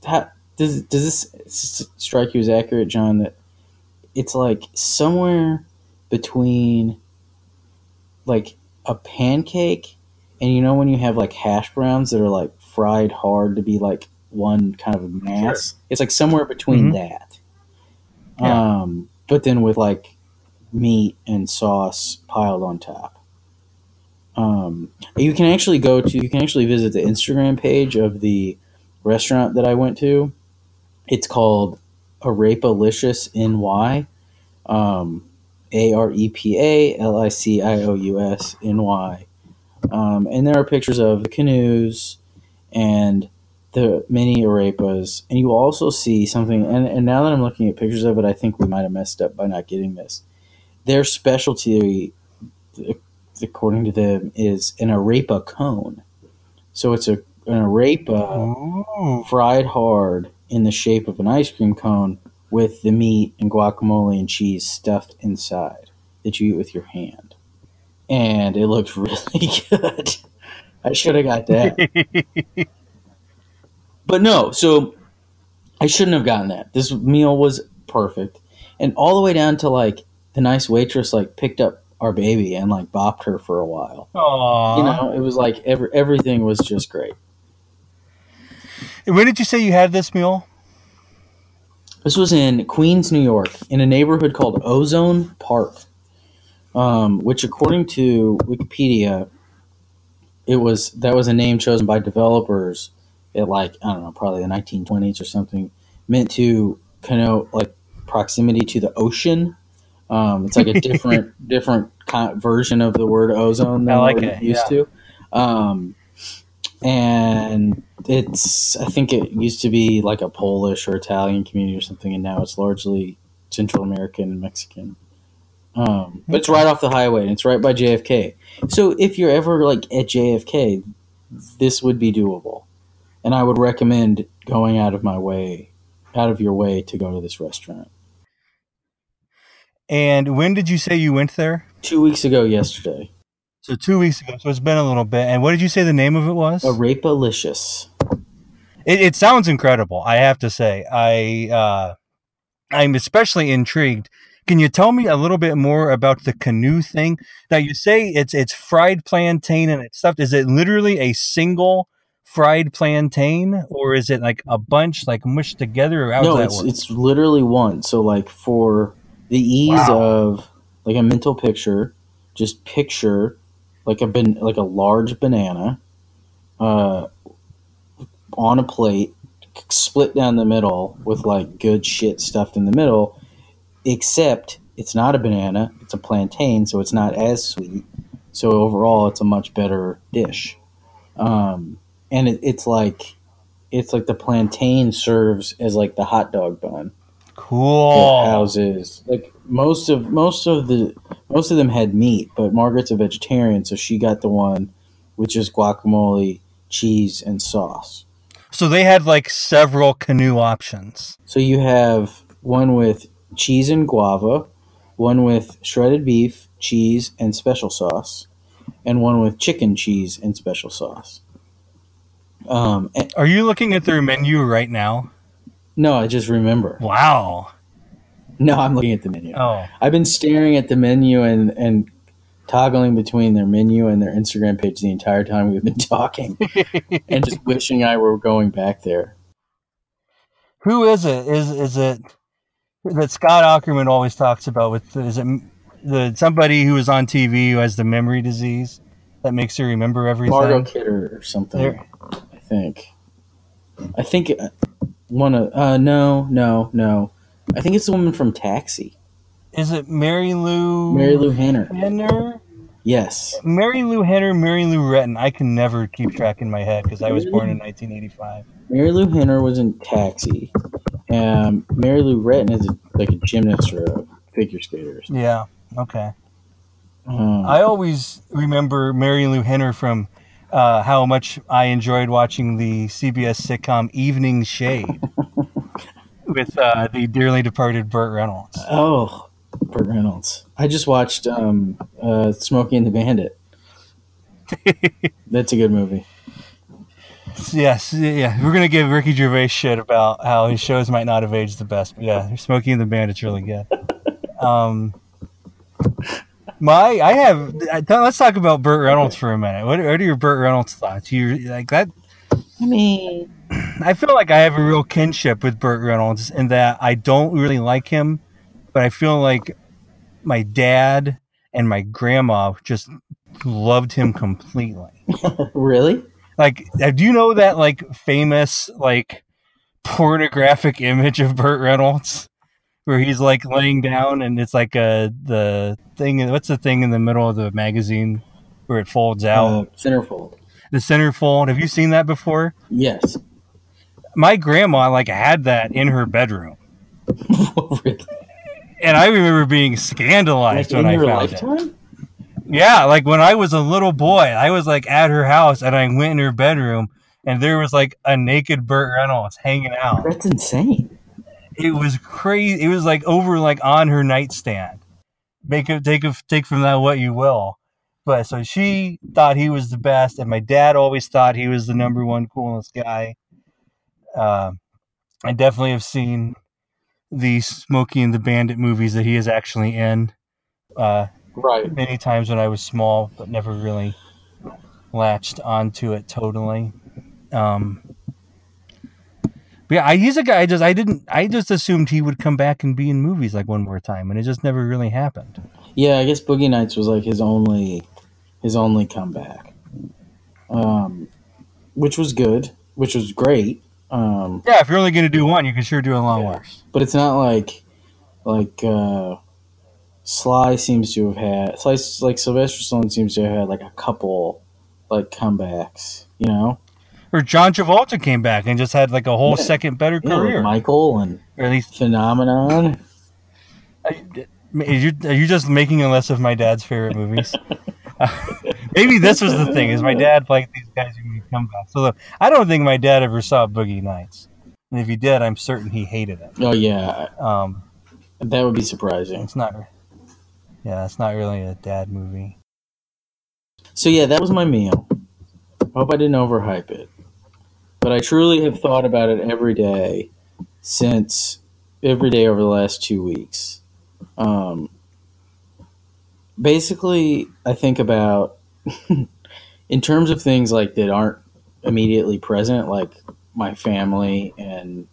How, does does this strike you as accurate, John? That it's like somewhere between like a pancake and you know when you have like hash browns that are like fried hard to be like one kind of mass. It's like somewhere between Mhm. that. Yeah. Um, but then with like meat and sauce piled on top. Um, you can actually go to you can actually visit the Instagram page of the restaurant that I went to. It's called Arepa-licious NY. Um, A R E P A L I C I O U S N Y. Um, and there are pictures of the canoes and the mini arepas. And you also see something, and, and now that I'm looking at pictures of it, I think we might have messed up by not getting this. Their specialty, according to them, is an arepa cone. So it's a an arepa Ooh. fried hard in the shape of an ice cream cone with the meat and guacamole and cheese stuffed inside that you eat with your hand. And it looks really good. I should have got that. But no, so I shouldn't have gotten that. This meal was perfect. And all the way down to like the nice waitress like picked up our baby and like bopped her for a while. Aww. You know, it was like every, everything was just great. When did you say you had this meal? This was in Queens, New York, in a neighborhood called Ozone Park, um, which, according to Wikipedia, it was that was a name chosen by developers at like I don't know, probably the 1920s or something, meant to connote like proximity to the ocean. Um, it's like a different different con- version of the word ozone than I like we're it, used to. Um, and it's I think it used to be like a Polish or Italian community or something, and now it's largely Central American and Mexican. Um, but it's right off the highway and it's right by JFK. So if you're ever like at JFK, this would be doable, and I would recommend going out of my way, out of your way to go to this restaurant. And when did you say you went there? Two weeks ago, yesterday, So two weeks ago. So it's been a little bit. And what did you say the name of it was? Arepa-licious. It, it sounds incredible. I have to say. I uh, I'm especially intrigued. Can you tell me a little bit more about the canoe thing? Now you say it's it's fried plantain and it's stuffed. Is it literally a single fried plantain, or is it like a bunch like mushed together? Or how no, it's that work? it's literally one. So like for the ease Wow. of like a mental picture, just picture like a ban- like a large banana uh, on a plate, split down the middle with like good shit stuffed in the middle. Except it's not a banana; it's a plantain, so it's not as sweet. So overall, it's a much better dish. Um, and it, it's like it's like the plantain serves as like the hot dog bun cool. houses. Like most of most of the most of them had meat, but Margaret's a vegetarian, so she got the one with just guacamole, cheese, and sauce. So they had like several canoe options. So you have one with cheese and guava, one with shredded beef, cheese, and special sauce, and one with chicken cheese and special sauce. Um, and- Are you looking at their menu right now? no, I just remember. Wow. No, I'm looking at the menu. Oh, I've been staring at the menu and and toggling between their menu and their Instagram page the entire time we've been talking, and just wishing I were going back there. who is it? Is is it that Scott Aukerman always talks about? With is it the somebody who was on TV who has the memory disease that makes you remember everything? Margot Kidder or something. There- I think. I think uh, one of uh no no no. I think it's the woman from Taxi, Is it Mary Lou? Mary Lou Hanner. Henner? Yes, Mary Lou Hanner, Mary Lou Retton. I can never keep track in my head because I was born in 1985. Mary Lou Hanner was in Taxi. Um, Mary Lou Retton is a, like a gymnast or a figure skater. Yeah. Okay. Um, I always remember Mary Lou Hanner from uh, how much I enjoyed watching the CBS sitcom Evening Shade with uh, the dearly departed Burt Reynolds. Oh, Burt Reynolds. I just watched um, uh, Smokey and the Bandit. That's a good movie. yes, yeah, we're gonna give Ricky Gervais shit about how his shows might not have aged the best, but yeah, Smokey and the Bandit's really good. Um, my, I have. I- Let's talk about Burt Reynolds for a minute. What, what are your Burt Reynolds thoughts? You like that? I mean, I feel like I have a real kinship with Burt Reynolds in that I don't really like him, but I feel like my dad and my grandma just loved him completely. really? Like, uh, do you know that like famous like pornographic image of Burt Reynolds where he's like laying down and it's like a the thing? What's the thing in the middle of the magazine where it folds out? Uh, centerfold. the centerfold. Have you seen that before? Yes. My grandma like had that in her bedroom. really? And I remember being scandalized Like when in I your found lifetime? it. Yeah, like when I was a little boy, I was like at her house and I went in her bedroom and there was like a naked Burt Reynolds hanging out. That's insane. It was crazy. It was like over like on her nightstand. Make it take a, take from that what you will. But so she thought he was the best, and my dad always thought he was the number one coolest guy. Um, I definitely have seen the Smokey and the Bandit movies that he is actually in. Uh, Right. many times when I was small, but never really latched onto it totally. Um, but yeah, I, he's a guy. I just I didn't. I just assumed he would come back and be in movies like one more time, and it just never really happened. Yeah, I guess Boogie Nights was like his only his only comeback. Um which was good, which was great. Um, Yeah, if you're only going to do one, you can sure do a lot Yeah. worse. but it's not like like uh, Sly seems to have had Sly, like Sylvester Stallone seems to have had like a couple like comebacks, you know, Or John Travolta came back and just had like a whole Yeah. second better yeah, career. Michael and or at least, Phenomenon. are you, are you just making a list of my dad's favorite movies? Maybe this was the thing: is my dad liked these guys who made comebacks. So the, I don't think my dad ever saw Boogie Nights, and if he did, I'm certain he hated it. Oh yeah, Um, that would be surprising. it's not. Yeah, it's not really a dad movie. So yeah, that was my meal. I hope I didn't overhype it, but I truly have thought about it every day since every day over the last two weeks. Um, basically, I think about in terms of things like that aren't immediately present, like my family and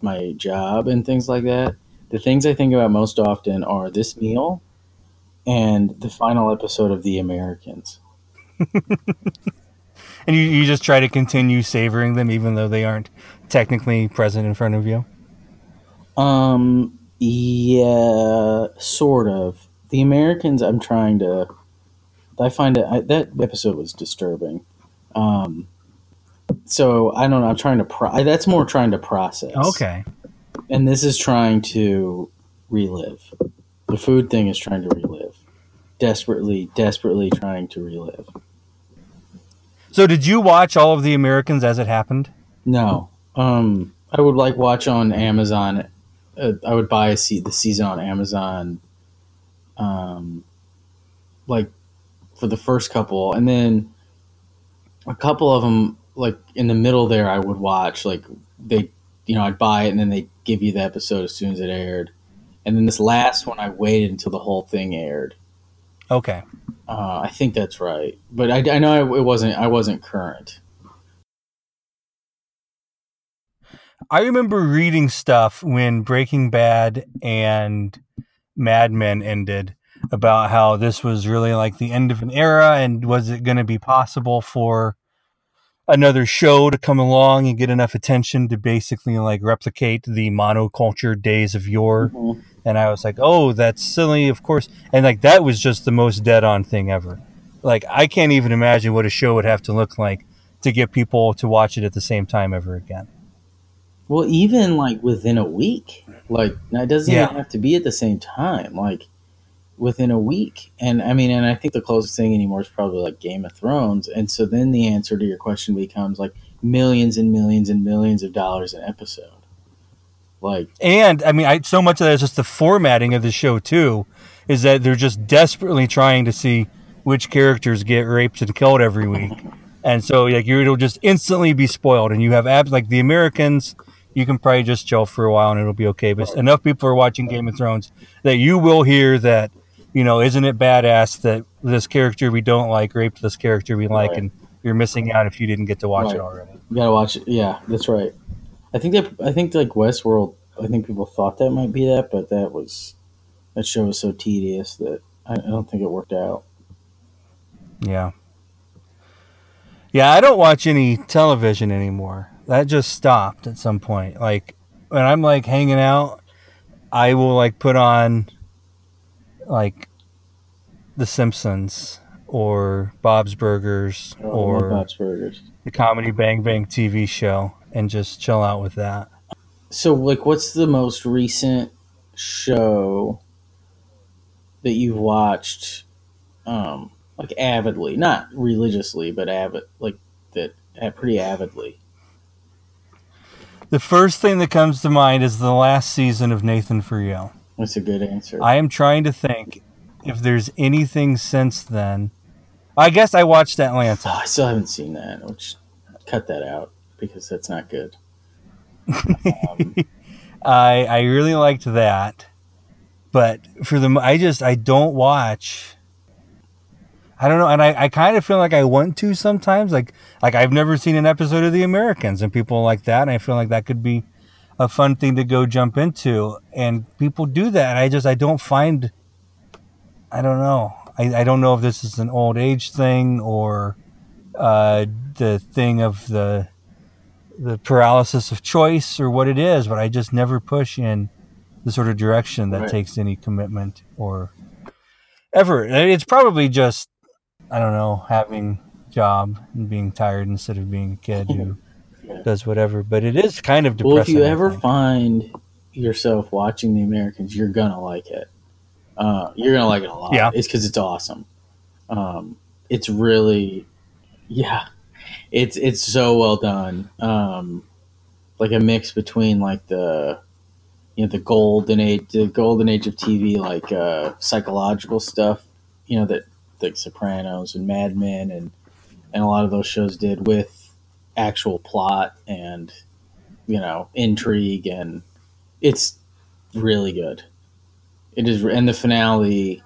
my job and things like that. The things I think about most often are this meal and the final episode of The Americans. And you, you just try to continue savoring them, even though they aren't technically present in front of you. Um, yeah, sort of. The Americans, I'm trying to. I find it I, that episode was disturbing. Um, so I don't know. I'm trying to. Pro- I- that's more trying to process. Okay. And this is trying to relive. The food thing is trying to relive. Desperately, desperately trying to relive. So did you watch all of the Americans as it happened? No. Um, I would like watch on Amazon. Uh, I would buy a se- the season on Amazon. Um, like for the first couple, and then a couple of them, like in the middle there, I would watch. Like they, you know, I'd buy it, and then they give you the episode as soon as it aired. And then this last one, I waited until the whole thing aired. Okay. Uh, I think that's right, but I, I know I, it wasn't. I wasn't current. I remember reading stuff when Breaking Bad and Mad Men ended about how this was really like the end of an era and was it going to be possible for another show to come along and get enough attention to basically like replicate the monoculture days of yore mm-hmm. and I was like, "Oh, that's silly, of course." And like that was just the most dead on thing ever. Like I can't even imagine what a show would have to look like to get people to watch it at the same time ever again. Well, even like within a week, like now it doesn't Yeah. even have to be at the same time. Like within a week, and I mean, and I think the closest thing anymore is probably like Game of Thrones. And so then the answer to your question becomes like millions and millions and millions of dollars an episode. Like And I mean, I so much of that is just the formatting of the show too, is that they're just desperately trying to see which characters get raped and killed every week, and so like you it'll just instantly be spoiled, and you have abs like the Americans. You can probably just chill for a while and it'll be okay. But enough people are watching Game of Thrones that you will hear that, you know, isn't it badass that this character we don't like raped this character we like, Right. and you're missing out if you didn't get to watch Right. it already. you gotta watch it. Yeah, that's right. I think that I think like Westworld. I think people thought that might be that, but that was that show was so tedious that I, I don't think it worked out. Yeah. Yeah, I don't watch any television anymore. That just stopped at some point. Like when I'm like hanging out, I will like put on like The Simpsons or Bob's Burgers Oh, or Bob's Burgers. the Comedy Bang Bang TV show and just chill out with that. So, like, what's the most recent show that you've watched, um, like avidly, not religiously, but avid, like that, uh, pretty avidly? The first thing that comes to mind is the last season of Nathan for You. That's a good answer. I am trying to think if there's anything since then. I guess I watched Atlanta. Oh, I still haven't seen that. Which cut that out because that's not good. Um, I I really liked that, but for the I just I don't watch. I don't know, and I, I kind of feel like I want to sometimes. Like like I've never seen an episode of The Americans, and people like that, and I feel like that could be a fun thing to go jump into. And people do that. And I just I don't find. I don't know. I, I don't know if this is an old age thing or uh, the thing of the the paralysis of choice or what it is, but I just never push in the sort of direction that Right. takes any commitment or effort. It's probably just I don't know having job and being tired instead of being a kid who does whatever. But it is kind of depressing. Well, if you ever find yourself watching The Americans, you're gonna like it. Uh, you're gonna like it a lot. Yeah. it's because it's awesome. Um, it's really, yeah, it's it's so well done. Um, like a mix between like the, you know, the golden age, the golden age of TV, like uh, psychological stuff. You know that like Sopranos and Mad Men and and a lot of those shows did with actual plot and you know intrigue and it's really good. It is and the finale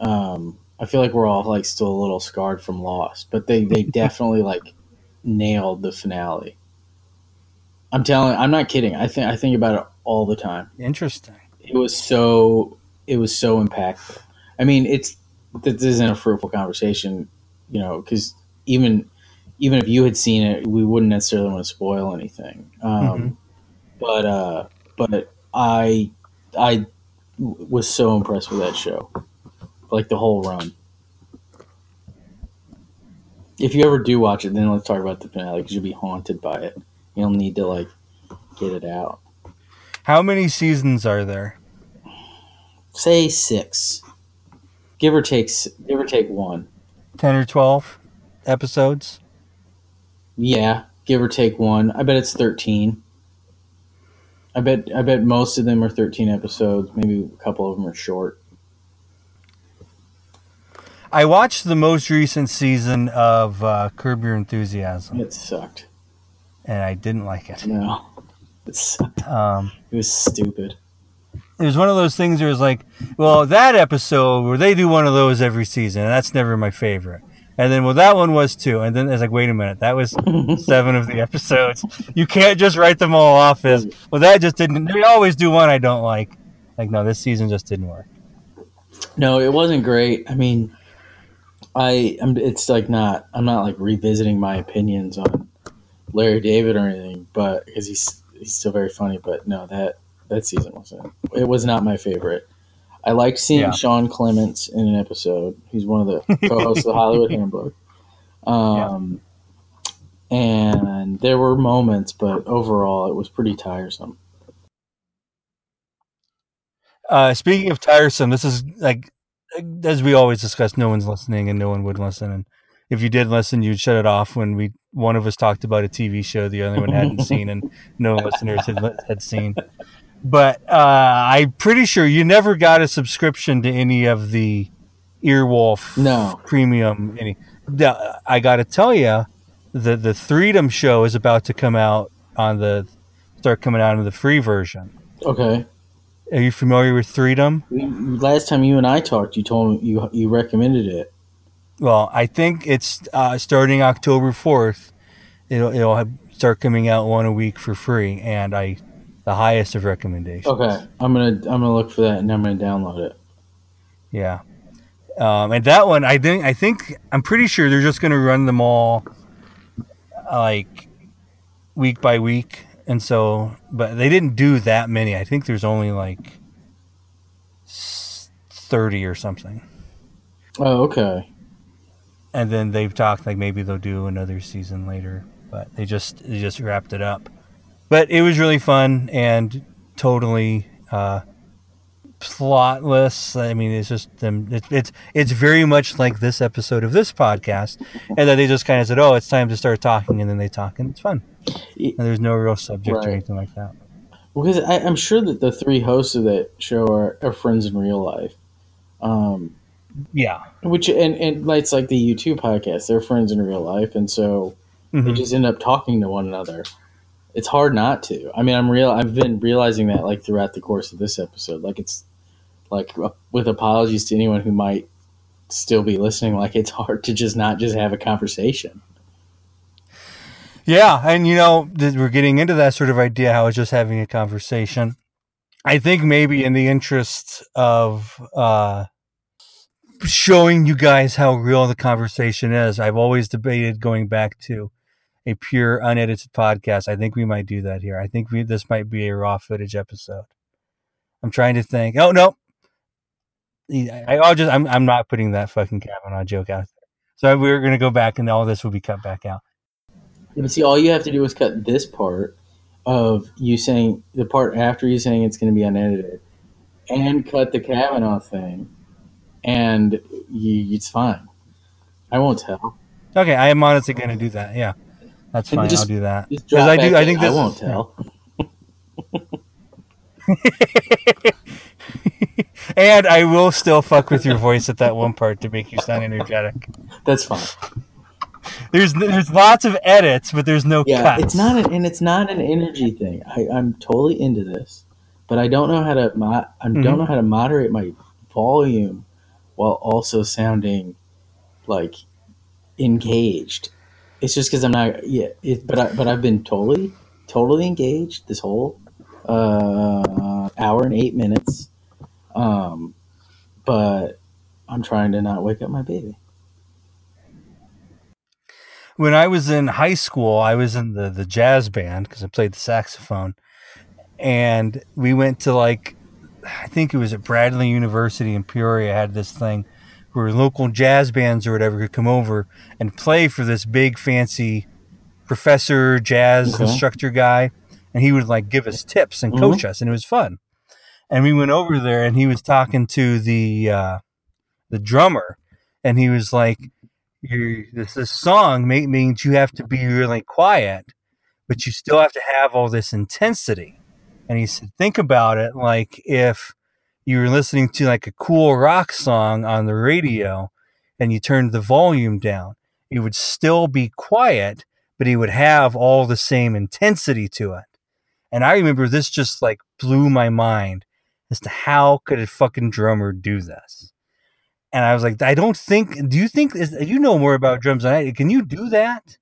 um i feel like we're all like still a little scarred from lost but they they definitely like nailed the finale. I'm telling i'm not kidding. I think i think about it all the time. Interesting. it was so it was so impactful. I mean it's this isn't a fruitful conversation you know because even even if you had seen it we wouldn't necessarily want to spoil anything. Um, Mhm. but uh but i i was so impressed with that show like the whole run. If you ever do watch it then let's talk about the finale because you'll be haunted by it. You'll need to like get it out. How many seasons are there? say six give or take give or take one. Ten or twelve episodes? yeah give or take one. I bet it's 13 i bet i bet most of them are 13 episodes. Maybe a couple of them are short. I watched the most recent season of uh, Curb Your Enthusiasm, it sucked. And I didn't like it. no. It sucked. Um, it was stupid it was one of those things where it was like, well, that episode where they do one of those every season, and that's never my favorite. And then, well, that one was too. And then it's like, wait a minute, that was seven of the episodes. You can't just write them all off as, well, that just didn't. They always do one I don't like. Like, no, this season just didn't work. no it wasn't great i mean i I'm, it's like not i'm not like revisiting my opinions on larry david or anything but because he's he's still very funny but no that that season wasn't it was not my favorite i liked seeing Yeah. sean clements in an episode he's one of the co-hosts of the hollywood handbook um and there were moments but overall it was pretty tiresome Uh, speaking of tiresome, this is like, as we always discuss, no one's listening and no one would listen. And if you did listen, you'd shut it off when we one of us talked about a TV show the other one hadn't seen and no listeners had, had seen. But uh, I'm pretty sure you never got a subscription to any of the Earwolf No. premium. Any, the, I got to tell you, the the Freedom show is about to come out on the start coming out in the free version. okay Are you familiar with Freedom? Last time you and i talked you told me you you recommended it Well, I think it's uh, starting October fourth. It'll it'll have, start coming out one a week for free, and I the highest of recommendations. okay i'm gonna i'm gonna look for that and i'm gonna download it Yeah, um, and that one I think I think I'm pretty sure they're just going to run them all like week by week, and so but they didn't do that many. I think there's only like thirty or something. oh okay and then they've talked like maybe they'll do another season later but they just they just wrapped it up but it was really fun and totally uh plotless. I mean it's just them it's it's, it's very much like this episode of this podcast and then they just kind of said oh it's time to start talking and then they talk and it's fun. And there's no real subject Right. or anything like that. Because I, i'm sure that the three hosts of that show are, are friends in real life. Um yeah. which and and it's like the u2 podcast they're friends in real life and so they Mhm. just end up talking to one another it's hard not to i mean i'm real i've been realizing that like throughout the course of this episode like it's like with apologies to anyone who might still be listening like it's hard to just not just have a conversation Yeah, and you know, we're getting into that sort of idea how it's just having a conversation. I think maybe in the interest of uh, showing you guys how real the conversation is, I've always debated going back to a pure unedited podcast. I think we might do that here. I think we this might be a raw footage episode. I'm trying to think. Oh no, I, I'll just I'm I'm not putting that fucking Kavanaugh joke out there. So we're gonna go back and all this will be cut back out. Yeah, but see, all you have to do is cut this part of you saying the part after you saying it's going to be unedited, and cut the Kavanaugh thing, and you, it's fine. I won't tell. Okay, I am honestly gonna do that. Yeah, that's fine. just- I'll do that because I do. I in. think I won't is, tell. and I will still fuck with your voice at that one part to make you sound energetic. That's fine. There's there's lots of edits, but there's no Yeah, cuts. it's not an and it's not an energy thing. I, I'm totally into this, but I don't know how to mo- I don't mm-hmm. know how to moderate my volume while also sounding like engaged. It's just because I'm not yeah. It, but I but I've been totally totally engaged this whole uh, hour and eight minutes. Um, but I'm trying to not wake up my baby. when I was in high school, I was in the the jazz band because I played the saxophone, and we went to like, I think it was at Bradley University in Peoria had this thing where local jazz bands or whatever could come over and play for this big fancy professor jazz Okay. instructor guy, and he would like give us tips and Mhm. coach us, and it was fun. And we went over there, and he was talking to the uh, the drummer, and he was like you this this song may, means you have to be really quiet, but you still have to have all this intensity. And he said, think about it like if you were listening to like a cool rock song on the radio and you turned the volume down, it would still be quiet, but it would have all the same intensity to it. And I remember this just like blew my mind as to how could a fucking drummer do this? And I was like, I don't think. Do you think is, you know more about drums than I? Can you do that?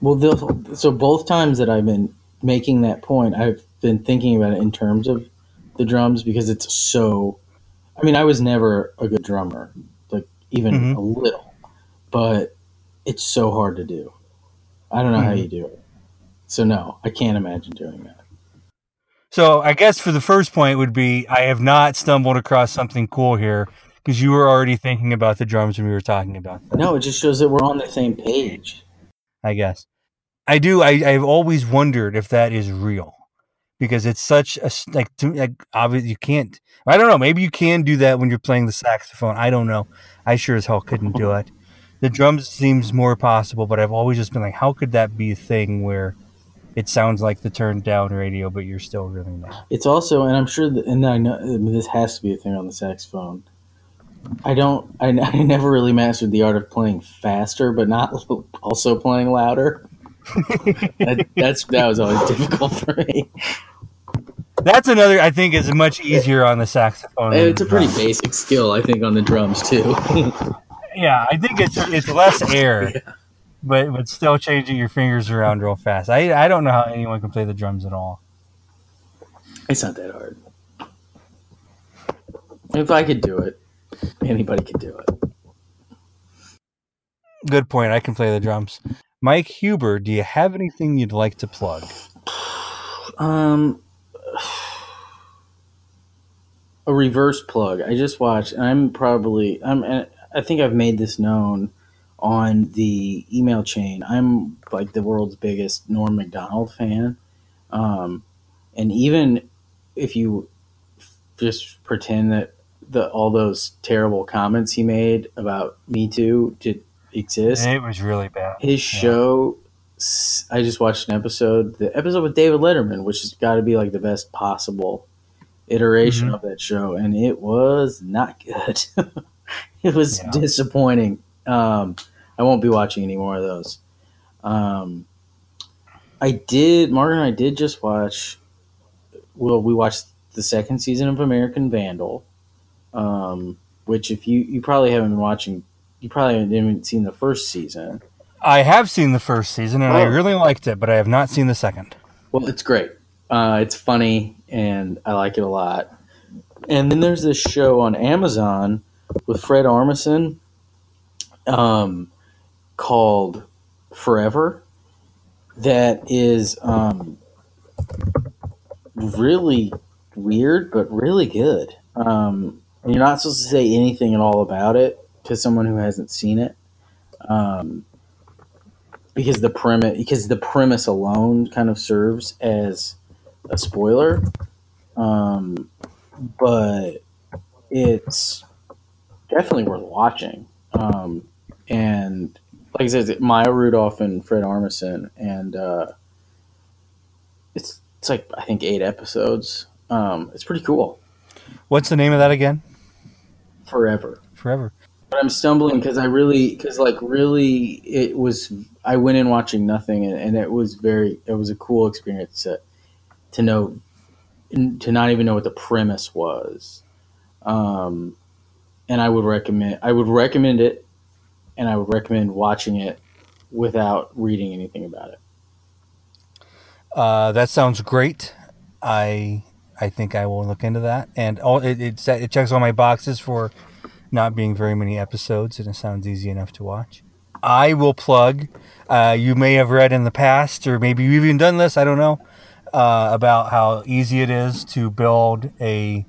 Well, so both times that I've been making that point, I've been thinking about it in terms of the drums because it's so. I mean, I was never a good drummer, like even Mhm. a little, but it's so hard to do. I don't know how Mhm. you do it. So no, I can't imagine doing that. So I guess for the first point would be I have not stumbled across something cool here because you were already thinking about the drums when we were talking about them. No, it just shows that we're on the same page. I guess I do. I, I've always wondered if that is real because it's such a like to like obviously you can't. I don't know. Maybe you can do that when you're playing the saxophone. I don't know. I sure as hell couldn't do it. The drums seems more possible, but I've always just been like, how could that be a thing where it sounds like the turned down radio, but you're still really not? It's also, and I'm sure, that, and I know this has to be a thing on the saxophone. I don't, I, I never really mastered the art of playing faster, but not also playing louder. that, that's that was always difficult for me. That's another. I think is much easier on the saxophone. than It's a pretty basic skill, I think, on the drums too. Yeah, I think it's it's less air, but but still changing your fingers around real fast. I I don't know how anyone can play the drums at all. it's not that hard. If I could do it, anybody could do it. Good point. I can play the drums. Mike Huber, do you have anything you'd like to plug? Um, a reverse plug. I just watched. And I'm probably. I'm. and I think I've made this known on the email chain. I'm like the world's biggest Norm Macdonald fan. Um, and even if you just pretend that the all those terrible comments he made about Me Too did exist, It was really bad. his show I just watched an episode the episode with david letterman which has got to be like the best possible iteration Mhm. of that show and it was not good it was Yeah. disappointing um, i won't be watching any more of those um, i did margaret and i did just watch well we watched the second season of american vandal um, which if you you probably haven't been watching you probably haven't even seen the first season I have seen the first season and I Oh. really liked it, but I have not seen the second. Well, it's great. Uh, it's funny, and I like it a lot. And then there's this show on Amazon with Fred Armisen um, called Forever. that is um, really weird, but really good. Um, and you're not supposed to say anything at all about it to someone who hasn't seen it, um, because the premise because the premise alone kind of serves as a spoiler. Um, but it's definitely worth watching. Um, and like I said, it's Maya Rudolph and Fred Armisen, and uh, it's it's like I think eight episodes. Um, it's pretty cool. What's the name of that again? Forever. Forever. But I'm stumbling because I really, because like really, it was. I went in watching nothing, and, and it was very. It was a cool experience to to know, to not even know what the premise was. Um, and I would recommend. I would recommend it, and I would recommend watching it without reading anything about it. Uh, that sounds great. I I think I will look into that, and all it it, it checks all my boxes for not being very many episodes, and it sounds easy enough to watch. I will plug. Uh, you may have read in the past, or maybe you've even done this. I don't know uh, about how easy it is to build a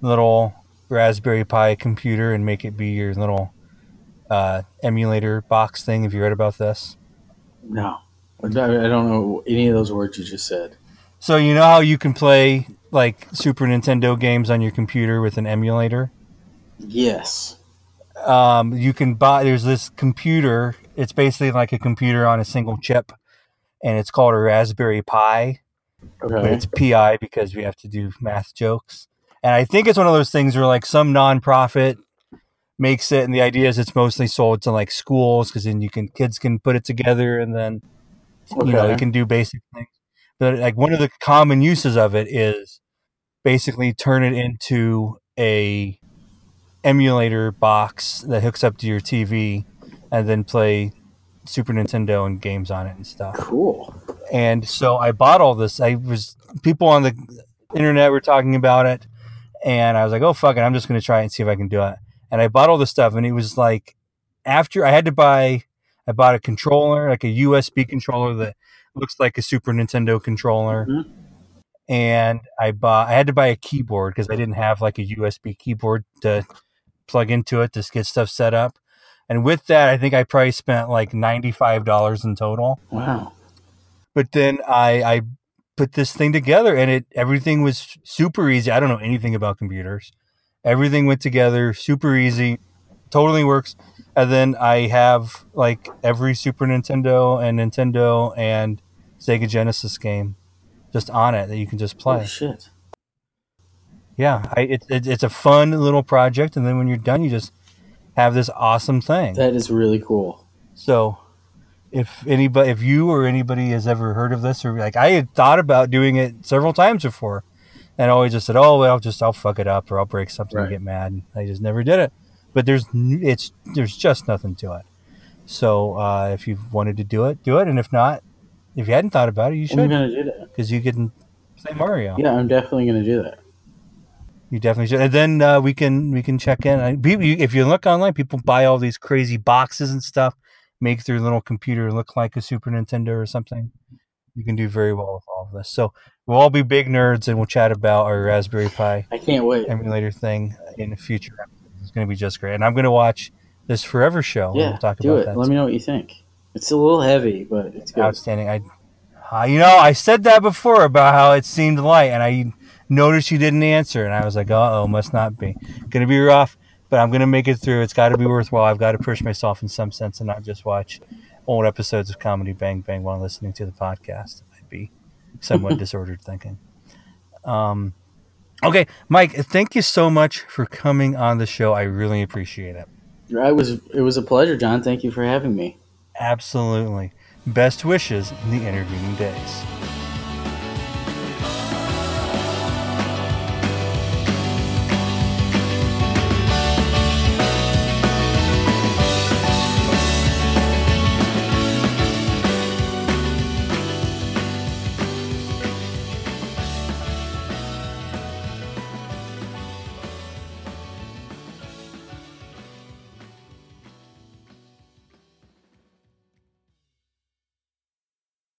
little Raspberry Pi computer and make it be your little uh, emulator box thing. Have you read about this? No, I don't know any of those words you just said. So you know how you can play like Super Nintendo games on your computer with an emulator? Yes. Um, you can buy. There's this computer. It's basically like a computer on a single chip, and it's called a Raspberry Pi. Okay. it's PI because we have to do math jokes. And I think it's one of those things where like some nonprofit makes it, and the idea is it's mostly sold to like schools because then you can kids can put it together and then you know you can do basic things. But like one of the common uses of it is basically turn it into a emulator box that hooks up to your TV and then play Super Nintendo and games on it and stuff Cool. and so I bought all this. I was people on the internet were talking about it, and I was like, "Oh fuck it, I'm just going to try it and see if I can do it." And I bought all the stuff, and it was like after I had to buy, I bought a controller, like a USB controller that looks like a Super Nintendo controller, Mhm. and I bought. I had to buy a keyboard because I didn't have like a USB keyboard to plug into it to get stuff set up. And with that, I think I probably spent like ninety five dollars in total Wow. but then I I put this thing together and it everything was super easy. I don't know anything about computers. Everything went together super easy, totally works. And then I have like every Super Nintendo and Nintendo and Sega Genesis game just on it that you can just play. Holy shit. Yeah, I, it, it, it's a fun little project, and then when you're done, you just have this awesome thing. That is really cool. So, if anybody, if you or anybody has ever heard of this, or like I had thought about doing it several times before, and always just said, "Oh well, I'll just I'll fuck it up or I'll break something Right. and get mad." And I just never did it. But there's it's there's just nothing to it. So uh, if you wanted to do it, do it, and if not, if you hadn't thought about it, you I'm should gonna do that. because you can play Mario. Yeah, I'm definitely gonna do that. You definitely should. And then uh, we can we can check in. I, if you look online, people buy all these crazy boxes and stuff, make their little computer look like a Super Nintendo or something. You can do very well with all of this. So we'll all be big nerds, and we'll chat about our Raspberry Pi I can't wait. emulator thing in the future. It's going to be just great, and I'm going to watch this Forever show. Yeah, we'll talk do about it. that. Let me know what you think. It's a little heavy, but it's good. Outstanding. I, uh, you know, I said that before about how it seemed light, and I noticed you didn't answer, and I was like, "Uh oh, must not be to be rough." But I'm going to make it through. It's got to be worthwhile. I've got to push myself in some sense and not just watch old episodes of Comedy Bang Bang while listening to the podcast. It might be somewhat disordered thinking. Um, okay, Mike, thank you so much for coming on the show. I really appreciate it. I was. It was a pleasure, John. Thank you for having me. Absolutely. Best wishes in the intervening days.